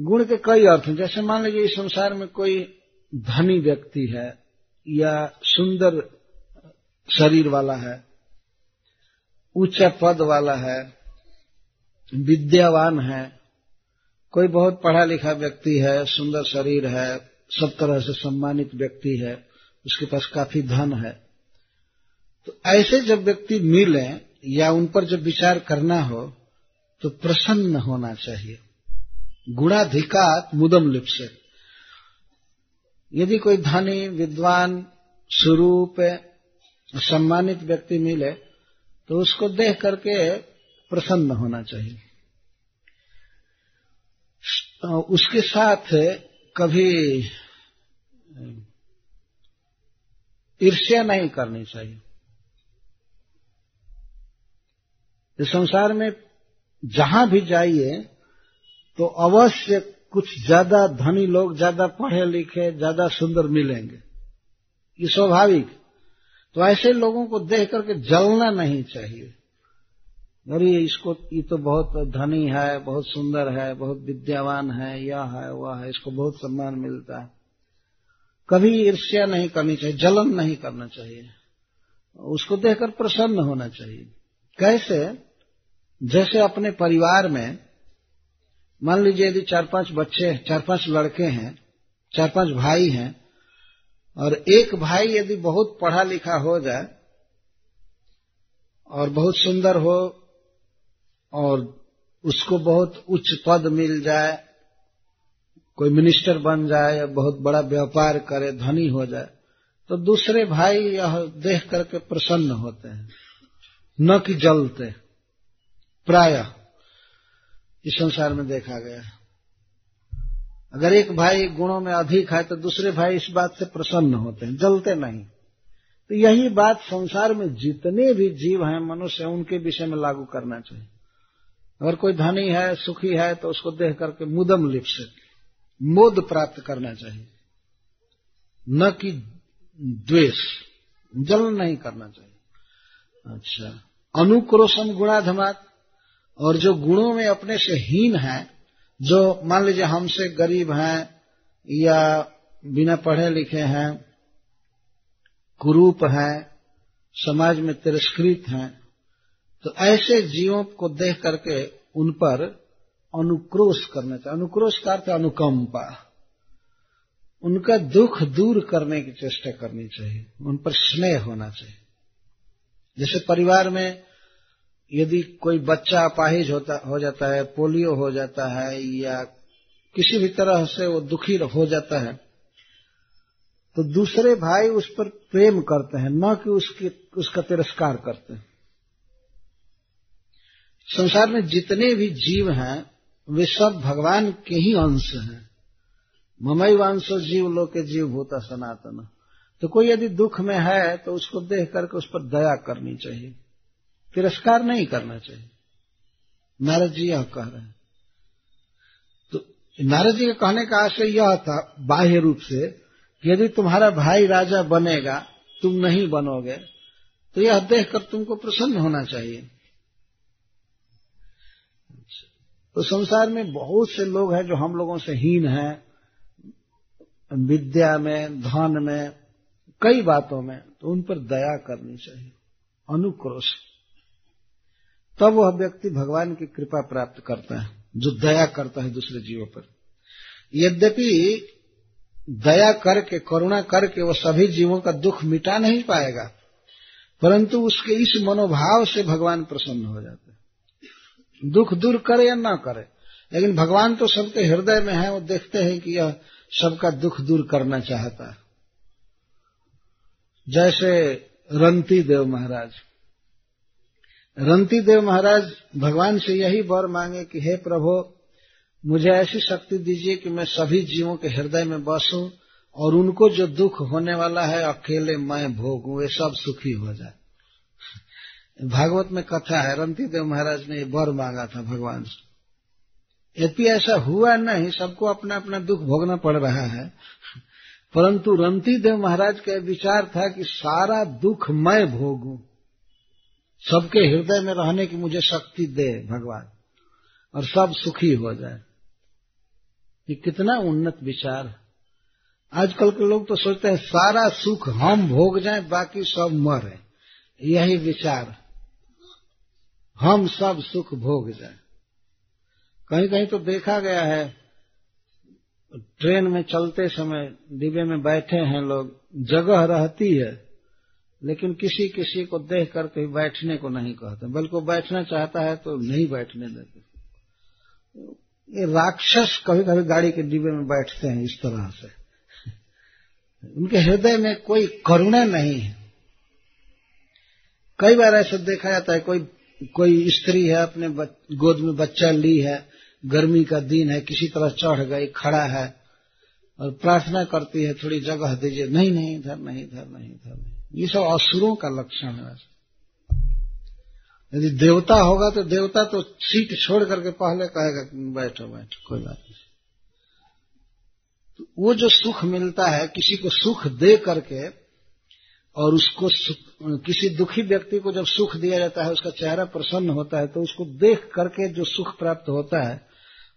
गुण के कई अर्थ हैं। जैसे मान लीजिए, इस संसार में कोई धनी व्यक्ति है, या सुंदर शरीर वाला है, ऊँचा पद वाला है विद्यावान है। कोई बहुत पढ़ा लिखा व्यक्ति है, सुंदर शरीर है, सब तरह से सम्मानित व्यक्ति है, उसके पास काफ़ी धन है। तो ऐसे जब व्यक्ति मिले या उन पर जब विचार करना हो तो प्रसन्न होना चाहिए। गुणाधिकार मुदम लिप से यदि कोई धनी, विद्वान स्वरूप सम्मानित व्यक्ति मिले तो उसको देख करके प्रसन्न होना चाहिए। उसके साथ कभी ईर्ष्या नहीं करनी चाहिए। इस संसार में जहाँ भी जाइए तो अवश्य कुछ ज़्यादा धनी लोग, ज़्यादा पढ़े लिखे ज़्यादा सुंदर मिलेंगे। ये स्वाभाविक। तो ऐसे लोगों को देख करके जलना नहीं चाहिए। अरे इसको ये तो बहुत धनी है, बहुत सुंदर है, बहुत विद्यावान है, यह है, वह है, इसको बहुत सम्मान मिलता है। कभी ईर्ष्या नहीं करनी चाहिए, जलन नहीं करना चाहिए। उसको देखकर प्रसन्न होना चाहिए। कैसे? जैसे अपने परिवार में, मान लीजिए यदि चार पाँच बच्चे चार पाँच लड़के हैं चार पाँच भाई हैं, और एक भाई यदि बहुत पढ़ा लिखा हो जाए, और बहुत सुंदर हो और उसको बहुत उच्च पद मिल जाए, कोई मिनिस्टर बन जाए या बहुत बड़ा व्यापार करे, धनी हो जाए तो दूसरे भाई यह देख करके प्रसन्न होते हैं। न कि जलते। प्राय इस संसार में देखा गया अगर एक भाई गुणों में अधिक है तो दूसरे भाई इस बात से प्रसन्न होते हैं, जलते नहीं। तो यही बात संसार में जितने भी जीव हैं, मनुष्य उनके विषय में लागू करना चाहिए। अगर कोई धनी है, सुखी है तो उसको देख करके मुदम लिप से मोद प्राप्त करना चाहिए। न कि द्वेष, जलन नहीं करना चाहिए। अच्छा अनुक्रोशम गुणाधमात, और जो गुणों में अपने से हीन है, जो मान लीजिए हमसे गरीब हैं, या बिना पढ़े लिखे हैं, कुरूप हैं, समाज में तिरस्कृत हैं तो ऐसे जीवों को देख करके उन पर अनुक्रोश करना चाहिए। अनुक्रोश का अर्थ अनुकंपा। उनका दुख दूर करने की चेष्टा करनी चाहिए। उन पर स्नेह होना चाहिए। जैसे परिवार में यदि कोई बच्चा अपाहिज होता, हो जाता है, पोलियो हो जाता है, या किसी भी तरह से वो दुखी हो जाता है तो दूसरे भाई उस पर प्रेम करते हैं, न कि उसकी, उसका तिरस्कार करते हैं। संसार में जितने भी जीव हैं, वे सब भगवान के ही अंश हैं। ममई वंशो जीव लोग के जीव भूता सनातन। तो कोई यदि दुख में है तो उसको देख करके उस पर दया करनी चाहिए। तिरस्कार नहीं करना चाहिए। नारद जी यह कह रहे हैं। तो नारद जी के कहने का आशय यह था, बाह्य रूप से, यदि तुम्हारा भाई राजा बनेगा, तुम नहीं बनोगे तो यह देखकर तुमको प्रसन्न होना चाहिए। तो संसार में बहुत से लोग हैं जो हम लोगों से हीन हैं, विद्या में, धन में, कई बातों में तो उन पर दया करनी चाहिए, अनुक्रोश। तब वह व्यक्ति भगवान की कृपा प्राप्त करता है, जो दया करता है दूसरे जीवों पर। यद्यपि दया करके, करुणा करके वह सभी जीवों का दुख मिटा नहीं पाएगा, परंतु उसके इस मनोभाव से भगवान प्रसन्न हो जाते हैं। दुख दूर करे या ना करे। लेकिन भगवान तो सबके हृदय में है, वो देखते हैं कि यह सबका दुख दूर करना चाहता है। जैसे रंती देव महाराज। रंती देव महाराज भगवान से यही वर मांगे कि, हे प्रभु, मुझे ऐसी शक्ति दीजिए कि मैं सभी जीवों के हृदय में बसूं और उनको जो दुख होने वाला है, अकेले मैं भोगूं, वे सब सुखी हो जाए। भागवत में कथा है रंती देव महाराज ने वर मांगा था भगवान से। यद्यपि ऐसा हुआ नहीं, सबको अपना अपना दुख भोगना पड़ रहा है। परंतु रंती देव महाराज का विचार था कि सारा दुख मैं भोगूं। सबके हृदय में रहने की मुझे शक्ति दे भगवान, और सब सुखी हो जाए। ये कितना उन्नत विचार आजकल के लोग तो सोचते हैं, सारा सुख हम भोग जाए, बाकी सब मरे। यही विचार हम सब सुख भोग जाए। कहीं कहीं तो देखा गया है, ट्रेन में चलते समय डिब्बे में बैठे हैं लोग, जगह रहती है, लेकिन किसी किसी को देख करके बैठने को नहीं कहते। बल्कि बैठना चाहता है तो नहीं बैठने देते। ये राक्षस कभी कभी गाड़ी के डिब्बे में बैठते हैं इस तरह से। उनके हृदय में कोई करुणा नहीं है। कई बार ऐसा देखा जाता है, कोई कोई स्त्री है, अपने गोद में बच्चा ली है, गर्मी का दिन है, किसी तरह चढ़ गई, खड़ा है, और प्रार्थना करती है, थोड़ी जगह दीजिए, नहीं नहीं, इधर नहीं इधर नहीं, इधर ये सब असुरों का लक्षण है यदि देवता होगा तो देवता तो सीट छोड़ करके पहले कहेगा बैठो बैठो, कोई बात नहीं। तो वो जो सुख मिलता है, किसी को सुख दे करके और उसको किसी दुखी व्यक्ति को जब सुख दिया जाता है, उसका चेहरा प्रसन्न होता है तो उसको देख करके जो सुख प्राप्त होता है,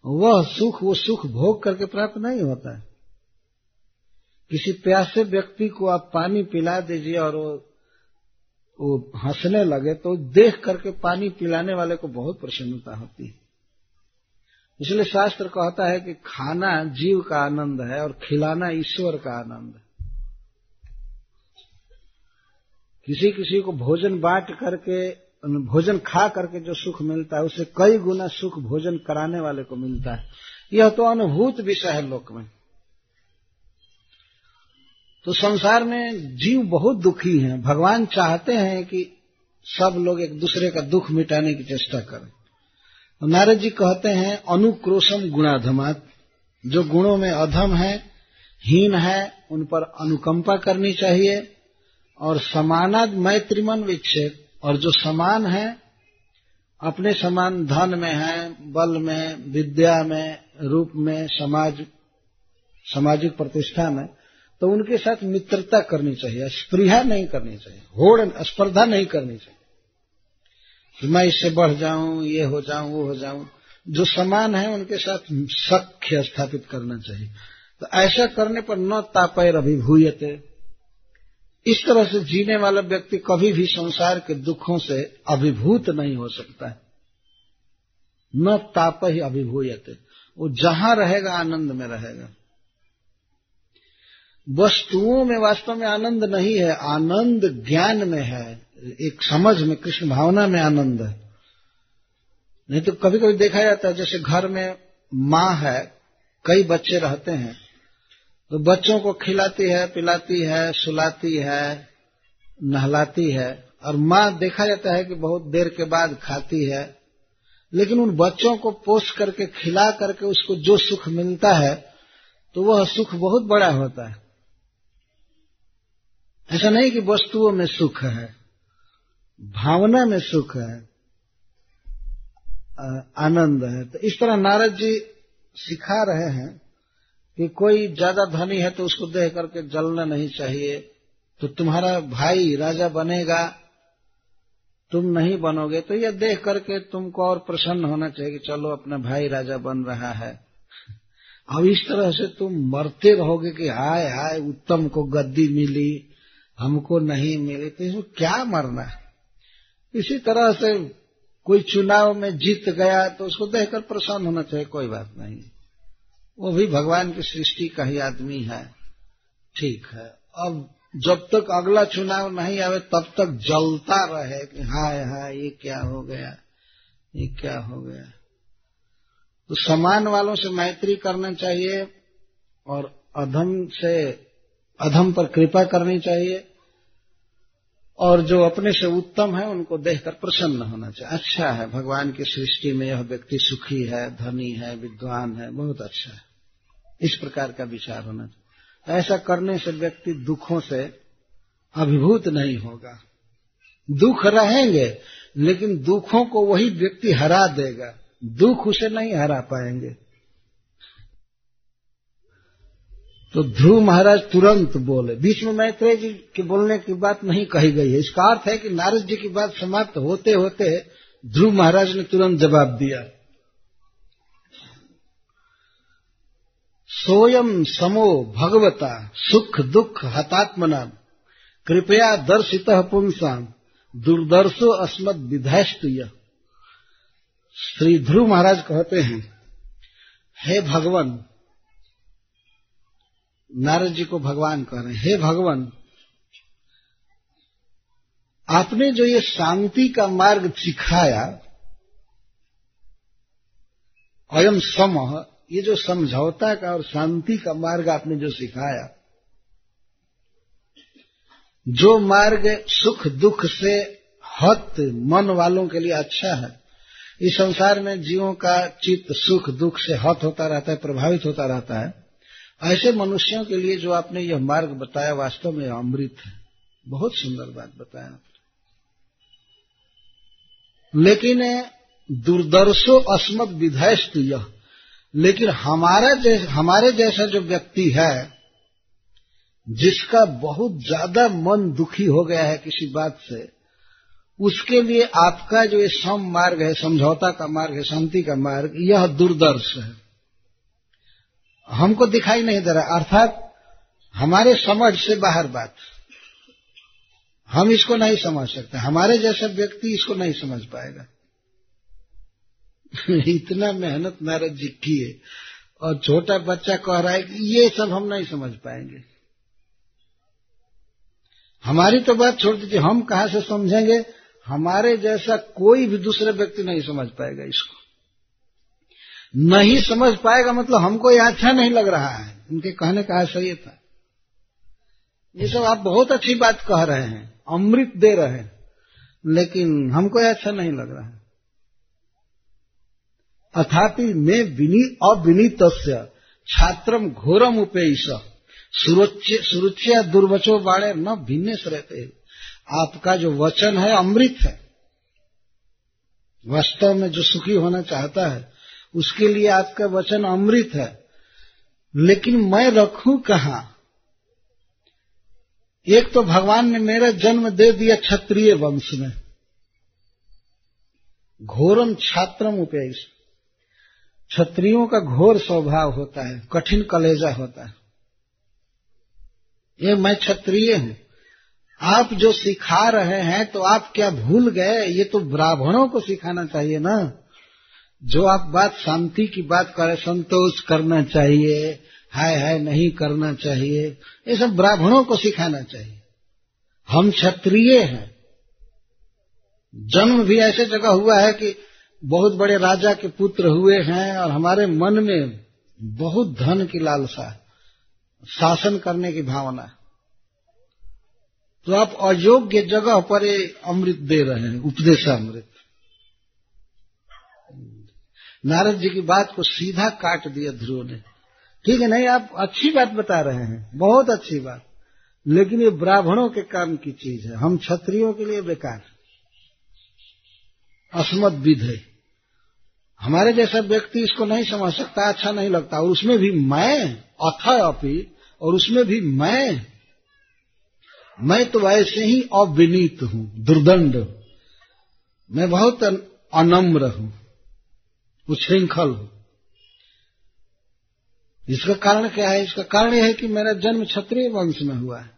वह सुख, वो सुख भोग करके प्राप्त नहीं होता है। किसी प्यासे व्यक्ति को आप पानी पिला दीजिए और वो वो हंसने लगे तो देख करके पानी पिलाने वाले को बहुत प्रसन्नता होती है। इसलिए शास्त्र कहता है कि खाना जीव का आनंद है और खिलाना ईश्वर का आनंद है। किसी किसी को भोजन बांट करके, भोजन खा करके जो सुख मिलता है, उसे कई गुना सुख भोजन कराने वाले को मिलता है। यह तो अनुभूत विषय है लोक में। तो संसार में जीव बहुत दुखी हैं। भगवान चाहते हैं कि सब लोग एक दूसरे का दुख मिटाने की चेष्टा करें। तो नारद जी कहते हैं, अनुक्रोशम गुणाधमात। जो गुणों में अधम है, हीन है, उन पर अनुकंपा करनी चाहिए। और समानाद मैत्रिमन विक्षेप और जो समान है, अपने समान धन में है, बल में, विद्या में, रूप में, समाज, सामाजिक प्रतिष्ठा में तो उनके साथ मित्रता करनी चाहिए, स्पृहा नहीं करनी चाहिए, होड़, स्पर्धा नहीं करनी चाहिए। कि मैं इससे बढ़ जाऊँ, ये हो जाऊँ, वो हो जाऊँ, जो समान है, उनके साथ सख्य स्थापित करना चाहिए। तो ऐसा करने पर न तापैर अभिभूयते। इस तरह से जीने वाला व्यक्ति कभी भी संसार के दुखों से अभिभूत नहीं हो सकता है। न ताप ही अभिभूयते। वो जहाँ रहेगा, आनंद में रहेगा। वस्तुओं में वास्तव में आनंद नहीं है, आनंद ज्ञान में है। एक समझ में, कृष्ण भावना में आनंद है। नहीं तो कभी कभी देखा जाता है, जैसे घर में माँ है, कई बच्चे रहते हैं। तो बच्चों को खिलाती है, पिलाती है, सुलाती है, नहलाती है। और माँ देखा जाता है कि बहुत देर के बाद खाती है। लेकिन उन बच्चों को पोष करके, खिला करके उसको जो सुख मिलता है तो वह सुख बहुत बड़ा होता है। ऐसा नहीं कि वस्तुओं में सुख है, भावना में सुख है आनंद है। तो इस तरह नारद जी सिखा रहे हैं कि कोई ज़्यादा धनी है तो उसको देख करके जलना नहीं चाहिए। तो तुम्हारा भाई राजा बनेगा, तुम नहीं बनोगे तो यह देख करके तुमको और प्रसन्न होना चाहिए कि चलो, अपना भाई राजा बन रहा है। अब इस तरह से तुम मरते रहोगे कि हाय हाय, उत्तम को गद्दी मिली, हमको नहीं मिली तो इसमें क्या मरना है? इसी तरह से कोई चुनाव में जीत गया तो उसको देखकर प्रसन्न होना चाहिए, कोई बात नहीं। वो भी भगवान की सृष्टि का ही आदमी है। ठीक है। अब जब तक अगला चुनाव नहीं आवे, तब तक जलता रहे कि हाय हाय, ये क्या हो गया, ये क्या हो गया। तो समान वालों से मैत्री करना चाहिए और अधम से, अधम पर कृपा करनी चाहिए और जो अपने से उत्तम है, उनको देखकर प्रसन्न होना चाहिए। अच्छा है, भगवान की सृष्टि में यह व्यक्ति सुखी है, धनी है, विद्वान है, बहुत अच्छा है। इस प्रकार का विचार होना चाहिए। ऐसा करने से व्यक्ति दुखों से अभिभूत नहीं होगा। दुख रहेंगे, लेकिन दुखों को वही व्यक्ति हरा देगा। दुख उसे नहीं हरा पाएँगे। तो ध्रुव महाराज तुरंत बोले। बीच में मैत्रेय जी के बोलने की बात नहीं कही गई है। इसका अर्थ है कि नारद जी की बात समाप्त होते होते ध्रुव महाराज ने तुरंत जवाब दिया। सोयम समो भगवता, सुख दुख हतात्मना। कृपया दर्शित पुंसा, दुर्दर्शो अस्मद विधैष्ट श्री ध्रुव महाराज कहते हैं, हे भगवान, नारद जी को भगवान कह रहे हैं, हे भगवान, आपने जो ये शांति का मार्ग सिखाया अयम सम ये जो समझौता का और शांति का मार्ग आपने जो सिखाया, जो मार्ग सुख दुख से हत मन वालों के लिए अच्छा है, इस संसार में जीवों का चित्त सुख दुख से हत होता रहता है, प्रभावित होता रहता है, ऐसे मनुष्यों के लिए जो आपने यह मार्ग बताया वास्तव में अमृत है। बहुत सुंदर बात बताया आपने। लेकिन दुर्दर्शो अस्मत विधेयस्तु यह लेकिन हमारा जैसा, हमारे जैसा जो व्यक्ति है, जिसका बहुत ज़्यादा मन दुखी हो गया है किसी बात से, उसके लिए आपका जो ये सम मार्ग है, समझौता का मार्ग है, शांति का मार्ग, यह दुर्दर्श है। हमको दिखाई नहीं दे रहा, अर्थात हमारे समझ से बाहर बात। हम इसको नहीं समझ सकते, हमारे जैसा व्यक्ति इसको नहीं समझ पाएगा। इतना मेहनत नारद जी किए और छोटा बच्चा कह रहा है कि ये सब हम नहीं समझ पाएँगे। हमारी तो बात छोड़ दीजिए, हम कहा से समझेंगे? हमारे जैसा कोई भी दूसरे व्यक्ति नहीं समझ पाएगा इसको। नहीं समझ पाएगा मतलब हमको ये अच्छा नहीं लग रहा है। उनके कहने का ये था। ये सब आप बहुत अच्छी बात कह रहे हैं, अमृत दे रहे हैं, लेकिन हमको अच्छा नहीं लग रहा है। अथापि मैं विनी अविनीत छात्रम घोरम उपेश। सुरुचिया दुर्वचो बाड़े न भिन्नेश रहते। आपका जो वचन है, अमृत है। वास्तव में जो सुखी होना चाहता है, उसके लिए आपका वचन अमृत है। लेकिन मैं रखू कहा? एक तो भगवान ने मेरा जन्म दे दिया क्षत्रिय वंश में। घोरम छात्रम उपेश। क्षत्रियों का घोर स्वभाव होता है, कठिन कलेजा होता है। ये मैं क्षत्रिय हूँ। आप जो सिखा रहे हैं तो आप क्या भूल गए? ये तो ब्राह्मणों को सिखाना चाहिए ना। जो आप बात शांति की बात करें संतोष करना चाहिए, हाय हाय नहीं करना चाहिए, ये सब ब्राह्मणों को सिखाना चाहिए। हम क्षत्रिय हैं। जन्म भी ऐसे जगह हुआ है कि बहुत बड़े राजा के पुत्र हुए हैं और हमारे मन में बहुत धन की लालसा शासन करने की भावना तो आप अयोग्य जगह पर अमृत दे रहे हैं उपदेश अमृत नारद जी की बात को सीधा काट दिया ध्रुव ने। ठीक है, नहीं, आप अच्छी बात बता रहे हैं, बहुत अच्छी बात। लेकिन ये ब्राह्मणों के काम की चीज़ है, हम क्षत्रियों के लिए बेकार। असमत विध है। हमारे जैसा व्यक्ति इसको नहीं समझ सकता अच्छा नहीं लगता। और उसमें भी मैं, अथ अपी, और उसमें भी मैं। मैं तो वैसे ही अविनीत हूँ, दुर्दंड। मैं बहुत अनम्र हूँ, उच्छृंखल हूँ। इसका कारण क्या है? इसका कारण यह है कि मेरा जन्म क्षत्रिय वंश में हुआ है।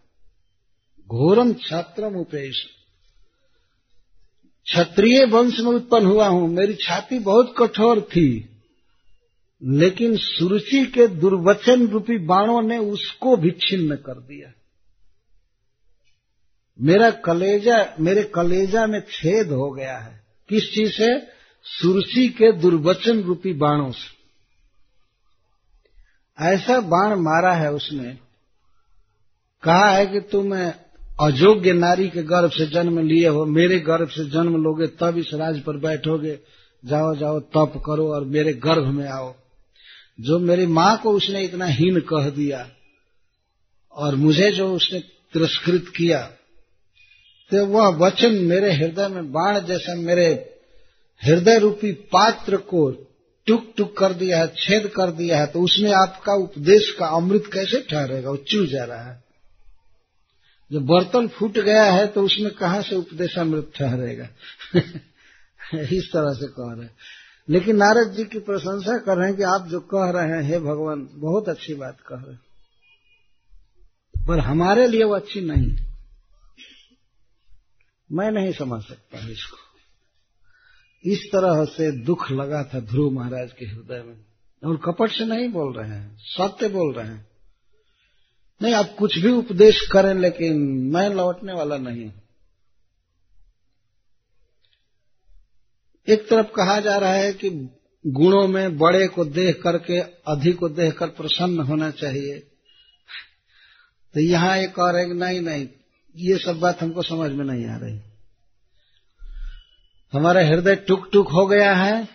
घोरम छात्रम उपेश। क्षत्रिय वंश में उत्पन्न हुआ हूँ। मेरी छाती बहुत कठोर थी, लेकिन सुरुचि के दुर्वचन रूपी बाणों ने उसको भी छिन्न कर दिया। मेरा कलेजा, मेरे कलेजा में छेद हो गया है। किस चीज़ से? सुरसी के दुर्वचन रूपी बाणों से। ऐसा बाण मारा है उसने। कहा है कि तुम अयोग्य नारी के गर्भ से जन्म लिए हो, मेरे गर्भ से जन्म लोगे, तब इस राज पर बैठोगे। जाओ जाओ, तप करो और मेरे गर्भ में आओ। जो मेरी माँ को उसने इतना हीन कह दिया और मुझे जो उसने तिरस्कृत किया तो वह वचन मेरे हृदय में बाण जैसा मेरे हृदय रूपी पात्र को टुक टुक कर दिया है, छेद कर दिया है तो उसमें आपका उपदेश का अमृत कैसे ठहरेगा? वो चू जा रहा है। जब बर्तन फूट गया है तो उसमें कहा से उपदेशामृत ठहरेगा? इस तरह से कह रहे लेकिन नारद जी की प्रशंसा कर रहे हैं कि आप जो कह रहे हैं, हे भगवान, बहुत अच्छी बात कह रहे हैं। पर हमारे लिए वो अच्छी नहीं। मैं नहीं समझ सकता इसको। इस तरह से दुख लगा था ध्रुव महाराज के हृदय में। और कपट से नहीं बोल रहे हैं, सत्य बोल रहे हैं। नहीं, आप कुछ भी उपदेश करें, लेकिन मैं लौटने वाला नहीं एक तरफ़ कहा जा रहा है कि गुणों में बड़े को देख करके अधिक को देखकर प्रसन्न होना चाहिए। तो यहाँ एक और है नहीं नहीं, ये सब बात हमको समझ में नहीं आ रही। हमारा हृदय टुक टुक हो गया है।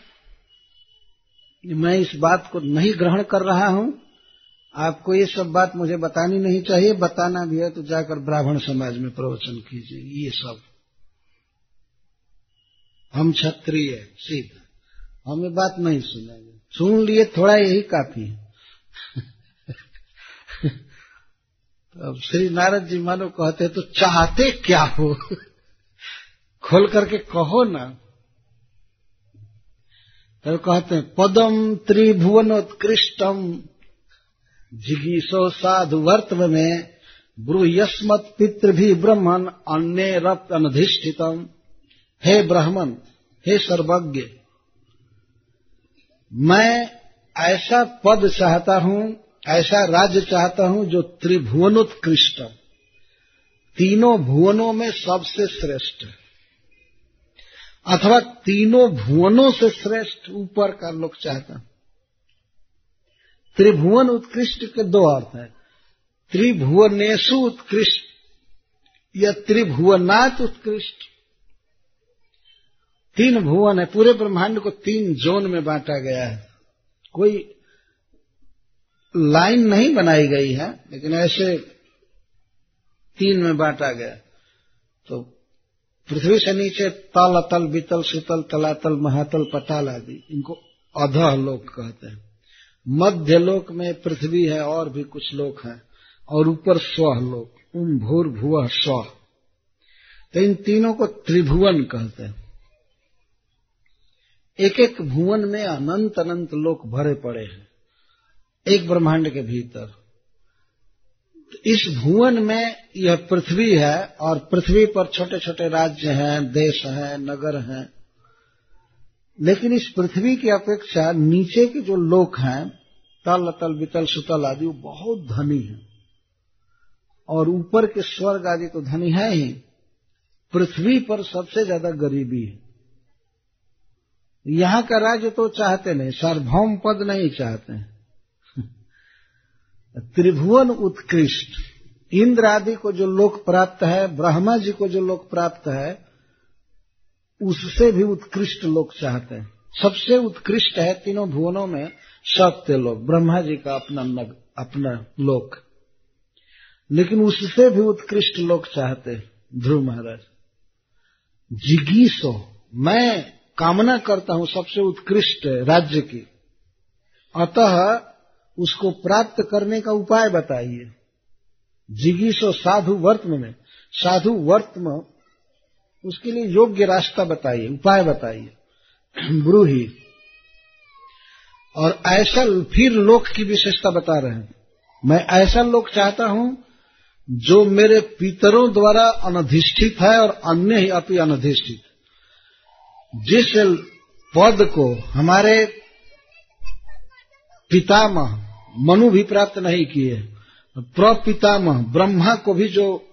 मैं इस बात को नहीं ग्रहण कर रहा हूँ। आपको ये सब बात मुझे बतानी नहीं चाहिए, बताना भी है तो जाकर ब्राह्मण समाज में प्रवचन कीजिए, ये सब। हम क्षत्रिय सीधा। हम बात नहीं सुनेंगे। सुन लिए, थोड़ा यही काफ़ी है। अब श्री नारद जी मानो कहते तो चाहते क्या हो? खोल करके कहो ना। तो कहते हैं, पदम त्रिभुवनोत्कृष्टम। जिगीसो साधु वर्तव में ब्रूयस्मत पितृ भी ब्रह्मन अन्य रक्त अनधिष्ठितम। हे ब्राह्मण, हे सर्वज्ञ, मैं ऐसा पद चाहता हूँ, ऐसा राज्य चाहता हूँ जो त्रिभुवनोत्कृष्ट, तीनों भुवनों में सबसे श्रेष्ठ, अथवा तीनों भुवनों से श्रेष्ठ ऊपर का लोग चाहता त्रिभुवन उत्कृष्ट के दो अर्थ है। त्रिभुवनेशु उत्कृष्ट या त्रिभुवनाथ उत्कृष्ट। तीन भुवन है। पूरे ब्रह्मांड को तीन जोन में बांटा गया है। कोई लाइन नहीं बनाई गई है, लेकिन ऐसे तीन में बांटा गया। तो पृथ्वी से नीचे तल अतल बीतल सुतल तलातल, महातल, पटाल आदि, इनको अधह लोक कहते हैं। मध्य लोक में पृथ्वी है, और भी कुछ लोक हैं, और ऊपर स्व लोक उम भूर भुव स्व तो इन तीनों को त्रिभुवन कहते हैं। एक एक भुवन में अनंत अनंत लोक भरे पड़े हैं, एक ब्रह्मांड के भीतर। तो इस भुवन में यह पृथ्वी है, और पृथ्वी पर छोटे छोटे राज्य हैं, देश हैं, नगर हैं। लेकिन इस पृथ्वी की अपेक्षा नीचे के जो लोक हैं, तल तल बितल सुतल आदि, वो बहुत धनी है। और ऊपर के स्वर्ग आदि तो धनी है ही, पृथ्वी पर सबसे ज़्यादा गरीबी है। यहाँ का राज्य तो चाहते नहीं, सार्वभौम पद नहीं चाहते त्रिभुवन उत्कृष्ट। इंद्र आदि को जो लोक प्राप्त है, ब्रह्मा जी को जो लोक प्राप्त है उससे भी उत्कृष्ट लोग चाहते हैं। सबसे उत्कृष्ट है तीनों भुवनों में सत्य लोक ब्रह्मा जी का अपना नग, अपना लोक। लेकिन उससे भी उत्कृष्ट लोग चाहते ध्रुव महाराज। जिगीसो मैं कामना करता हूँ सबसे उत्कृष्ट राज्य की। अतः उसको प्राप्त करने का उपाय बताइए। जिगीसो साधु वर्तम में साधु वर्तम उसके लिए योग्य रास्ता बताइए, उपाय बताइए। ब्रूही। और ऐसा फिर लोक की विशेषता बता रहे हैं। मैं ऐसा लोक चाहता हूँ जो मेरे पितरों द्वारा अनधिष्ठित है और अन्य ही अपनी अनधिष्ठित। जिस पद को हमारे पितामह मनु भी प्राप्त नहीं किए, प्रपितामह ब्रह्मा को भी जो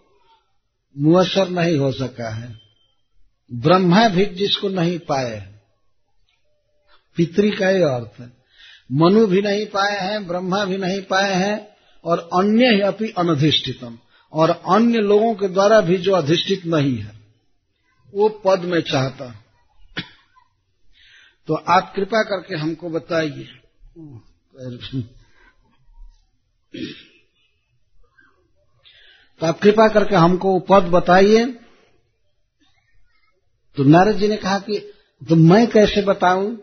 मुअसर नहीं हो सका है। ब्रह्मा भी जिसको नहीं पाए पितरी का ही अर्थ है। मनु भी नहीं पाए हैं, ब्रह्मा भी नहीं पाए हैं, और अन्य ही अपनी अनधिष्ठितम। और अन्य लोगों के द्वारा भी जो अधिष्ठित नहीं है, वो पद में चाहता तो आप कृपा करके हमको बताइए। तो आप कृपा करके हमको पद बताइए। तो नारद जी ने कहा कि तो मैं कैसे बताऊँ?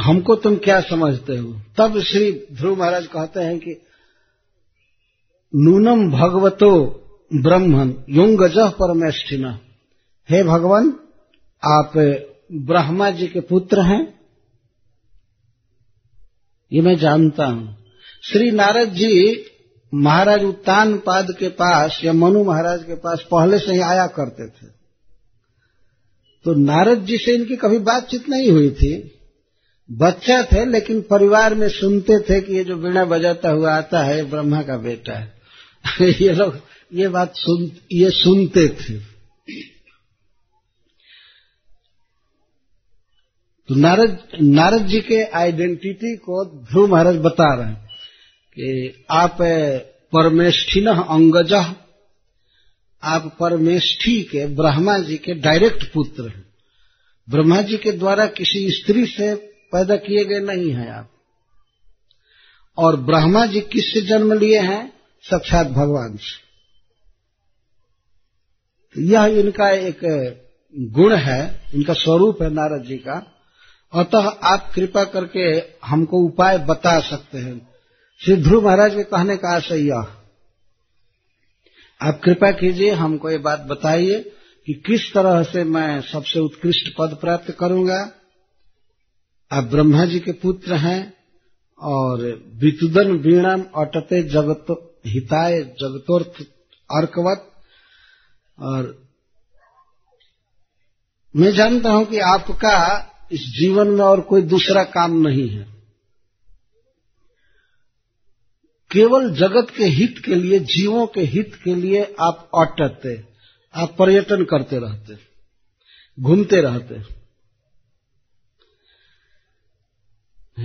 हमको तुम क्या समझते हो? तब श्री ध्रुव महाराज कहते हैं कि, नूनम भगवतो ब्रह्मन युंगज परमेष्ठिन। हे भगवान, आप ब्रह्मा जी के पुत्र हैं। ये मैं जानता हूँ। श्री नारद जी महाराज उत्तान पाद के पास या मनु महाराज के पास पहले से ही आया करते थे। तो नारद जी से इनकी कभी बातचीत नहीं हुई थी। बच्चा थे, लेकिन परिवार में सुनते थे कि ये जो वीणा बजाता हुआ आता है ब्रह्मा का बेटा है। ये लोग, ये बात सुन, ये सुनते थे। तो नारद नारद जी के आइडेंटिटी को ध्रुव महाराज बता रहे हैं। कि आप परमेष्ठिन अंगज, आप परमेष्ठी के ब्रह्मा जी के डायरेक्ट पुत्र हैं। ब्रह्मा जी के द्वारा किसी स्त्री से पैदा किए गए नहीं हैं आप। और ब्रह्मा जी किससे जन्म लिए हैं? साक्षात भगवान से। यह इनका एक गुण है, इनका स्वरूप है नारद जी का। अतः आप कृपा करके हमको उपाय बता सकते हैं। श्री ध्रुव महाराज के कहने का आशय यह। आप कृपा कीजिए, हमको ये बात बताइए कि किस तरह से मैं सबसे उत्कृष्ट पद प्राप्त करूँगा। आप ब्रह्मा जी के पुत्र हैं और वितुदन वीणम अटते जगत हिताय जगतोर्थ अर्कवत। और मैं जानता हूँ कि आपका इस जीवन में और कोई दूसरा काम नहीं है। केवल जगत के हित के लिए, जीवों के हित के लिए आप अटते आप पर्यटन करते रहते, घूमते रहते।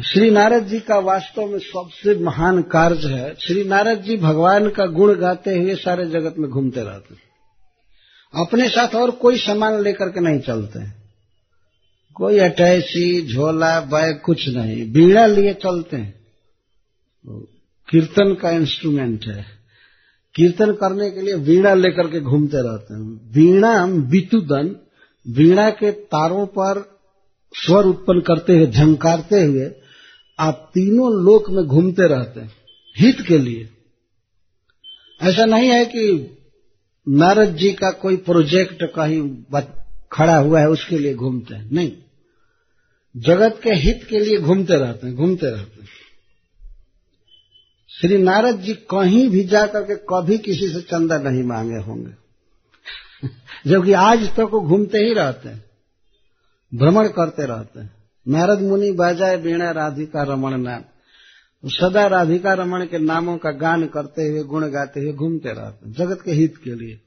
श्री नारद जी का वास्तव में सबसे महान कार्य है, श्री नारद जी भगवान का गुण गाते हुए सारे जगत में घूमते रहते। अपने साथ और कोई सामान लेकर के नहीं चलते। कोई अटैची झोला, बैग कुछ नहीं, बीड़ा लिए चलते हैं। कीर्तन का इंस्ट्रूमेंट है। कीर्तन करने के लिए वीणा लेकर के घूमते रहते हैं। वीणा वितुदन, वीणा के तारों पर स्वर उत्पन्न करते हुए झंकारते हुए, आप तीनों लोक में घूमते रहते हैं, हित के लिए। ऐसा नहीं है कि नारद जी का कोई प्रोजेक्ट कहीं खड़ा हुआ है, उसके लिए घूमते हैं। नहीं। जगत के हित के लिए घूमते रहते हैं, घूमते रहते हैं। श्री नारद जी कहीं भी जाकर के कभी किसी से चंदा नहीं मांगे होंगे, जबकि आज तक तो वो घूमते ही रहते हैं, भ्रमण करते रहते हैं। नारद मुनि बाजाए बीणा राधिका रमण नाम, सदा राधिका रमण के नामों का गान करते हुए, गुण गाते हुए घूमते रहते हैं, जगत के हित के लिए।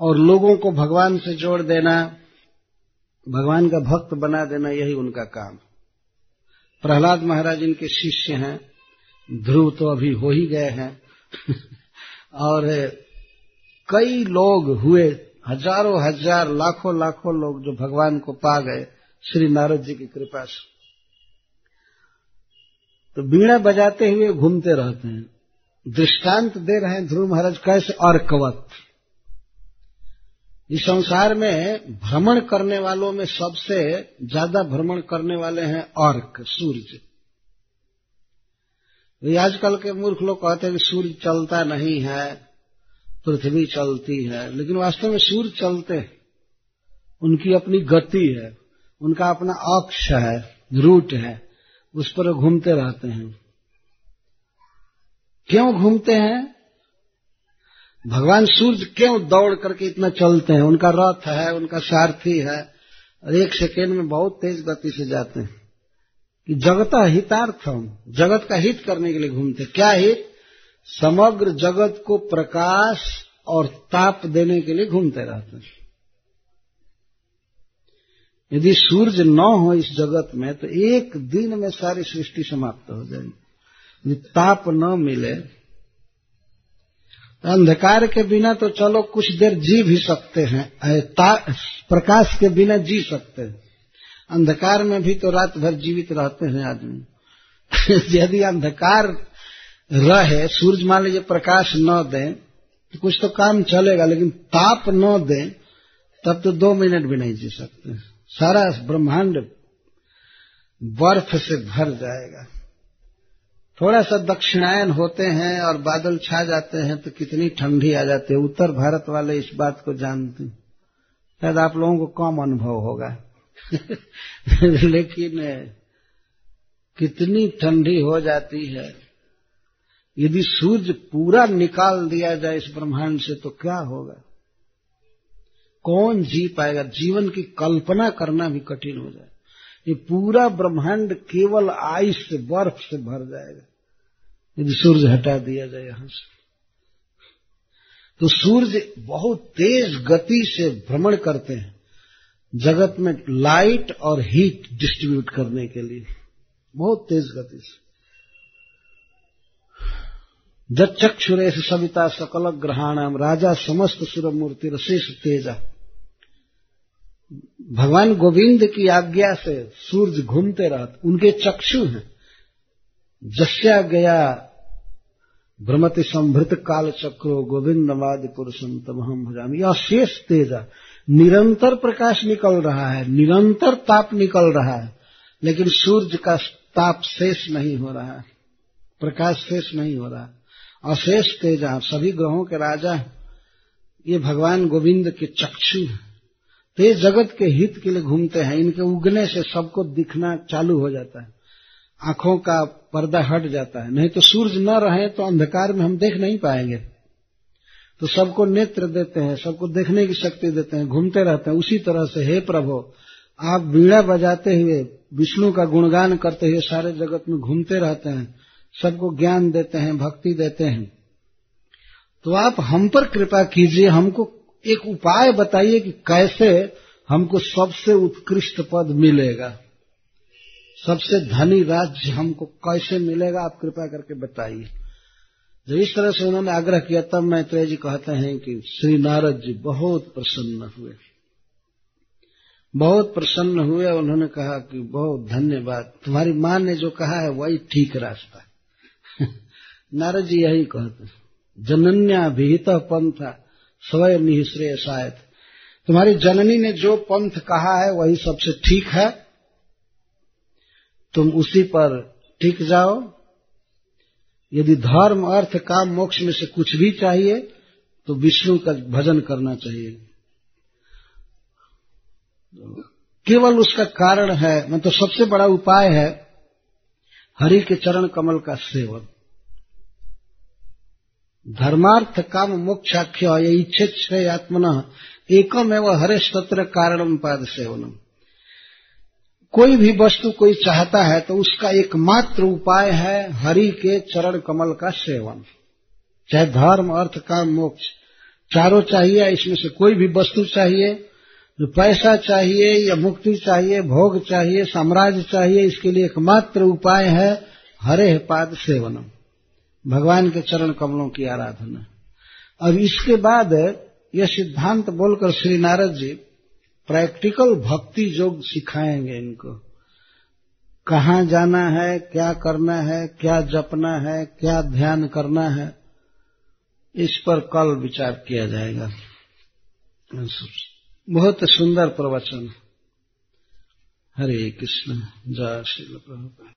और लोगों को भगवान से जोड़ देना, भगवान का भक्त बना देना, यही उनका काम। प्रहलाद महाराज इनके शिष्य हैं। ध्रुव तो अभी हो ही गए हैं। और कई लोग हुए, हज़ारों हज़ार, लाखों लाखों लोग जो भगवान को पा गए, श्री नारद जी की कृपा से। तो बीणा बजाते हुए घूमते रहते हैं। दृष्टांत दे रहे हैं ध्रुव महाराज, कैसे अर्कवत इस संसार में भ्रमण करने वालों में सबसे ज़्यादा भ्रमण करने वाले हैं अर्क सूर्य। आजकल के मूर्ख लोग कहते हैं कि सूर्य चलता नहीं है, पृथ्वी चलती है, लेकिन वास्तव में सूर्य चलते हैं। उनकी अपनी गति है, उनका अपना अक्ष है, रूट है, उस पर घूमते रहते हैं। क्यों घूमते हैं? भगवान सूर्य क्यों दौड़ करके इतना चलते हैं? उनका रथ है, उनका सारथी है, और एक सेकेंड में बहुत तेज गति से जाते हैं। कि जगता हितार्थम, जगत का हित करने के लिए घूमते क्या हित? समग्र जगत को प्रकाश और ताप देने के लिए घूमते रहते हैं। यदि सूर्य न हो इस जगत में तो एक दिन में सारी सृष्टि समाप्त हो जाएगी। यदि ताप न मिले तो अंधकार के बिना तो चलो कुछ देर जी भी सकते हैं प्रकाश के बिना जी सकते हैं। अंधकार में भी तो रात भर जीवित रहते हैं आदमी। यदि अंधकार रहे, सूरज मान लीजिए प्रकाश न दे तो कुछ तो काम चलेगा, लेकिन ताप न दे, तब तो दो मिनट भी नहीं जी सकते। सारा ब्रह्मांड बर्फ़ से भर जाएगा। थोड़ा सा दक्षिणायन होते हैं और बादल छा जाते हैं तो कितनी ठंडी आ जाती है। उत्तर भारत वाले इस बात को जानते शायद आप लोगों को कम अनुभव होगा। लेकिन कितनी ठंडी हो जाती है। यदि सूर्य पूरा निकाल दिया जाए इस ब्रह्मांड से तो क्या होगा? कौन जी पाएगा? जीवन की कल्पना करना भी कठिन हो जाए। ये पूरा ब्रह्मांड केवल आइस से, बर्फ़ से भर जाएगा। यदि सूर्य हटा दिया जाए यहाँ से। तो सूर्य बहुत तेज गति से भ्रमण करते हैं। जगत में लाइट और हीट डिस्ट्रीब्यूट करने के लिए। बहुत तेज गति से। जब जक्षुरेश सविता सकल ग्रहाणाम, राजा समस्त सुर मूर्ति रशेष तेजा। भगवान गोविंद की आज्ञा से सूर्य घूमते रहते, उनके चक्षु हैं। जस्या गया भ्रमति संभृत काल चक्रो गोविंद वाद पुरुषम तम हम भजामी। यह शेष तेजा। निरंतर प्रकाश निकल रहा है, निरंतर ताप निकल रहा है, लेकिन सूर्य का ताप शेष नहीं हो रहा है, प्रकाश शेष नहीं हो रहा अशेष तेजा सभी ग्रहों के राजा ये भगवान गोविंद के चक्षु हैं। तो जगत के हित के लिए घूमते हैं, इनके उगने से सबको दिखना चालू हो जाता है। आँखों का पर्दा हट जाता है, नहीं तो सूर्य न रहे तो अंधकार में हम देख नहीं पाएँगे। तो सबको नेत्र देते हैं, सबको देखने की शक्ति देते हैं, घूमते रहते हैं। उसी तरह से, हे प्रभु, आप वीणा बजाते हुए, विष्णु का गुणगान करते हुए सारे जगत में घूमते रहते हैं, सबको ज्ञान देते हैं, भक्ति देते हैं। तो आप हम पर कृपा कीजिए, हमको एक उपाय बताइए कि कैसे हमको सबसे उत्कृष्ट पद मिलेगा। सबसे धनी राज्य हमको कैसे मिलेगा, आप कृपा करके बताइए। जब इस तरह से उन्होंने आग्रह किया, तब मैत्रेय जी कहते हैं कि श्री नारद जी बहुत प्रसन्न हुए। बहुत प्रसन्न हुए उन्होंने कहा कि बहुत धन्यवाद। तुम्हारी माँ ने जो कहा है, वही ठीक रास्ता नारद जी यही कहते जनन्या विहित पंथ, स्वयं निश्रेय शायद तुम्हारी जननी ने जो पंथ कहा है, वही सबसे ठीक है। तुम उसी पर टिक जाओ। यदि धर्म, अर्थ, काम, मोक्ष में से कुछ भी चाहिए तो विष्णु का भजन करना चाहिए। केवल उसका कारण है मतलब सबसे बड़ा उपाय है हरि के चरण कमल का सेवन। धर्मार्थ, काम, मोक्षाख्य इच्छे आत्मन एकम एवं हरे सत्र कारणम पाद सेवनम। कोई भी वस्तु कोई चाहता है तो उसका एकमात्र उपाय है हरि के चरण कमल का सेवन। चाहे धर्म, अर्थ, काम, मोक्ष, चारों चाहिए, इसमें से कोई भी वस्तु चाहिए, जो पैसा चाहिए या मुक्ति चाहिए, भोग चाहिए, साम्राज्य चाहिए, इसके लिए एकमात्र उपाय है हरे पाद सेवनम। भगवान के चरण कमलों की आराधना। अब इसके बाद यह सिद्धांत बोलकर श्री नारद जी प्रैक्टिकल भक्ति योग सिखाएँगे इनको। कहाँ जाना है, क्या करना है, क्या जपना है, क्या ध्यान करना है, इस पर कल विचार किया जाएगा। बहुत सुंदर प्रवचन। हरे कृष्ण, जय श्री प्रभुपाद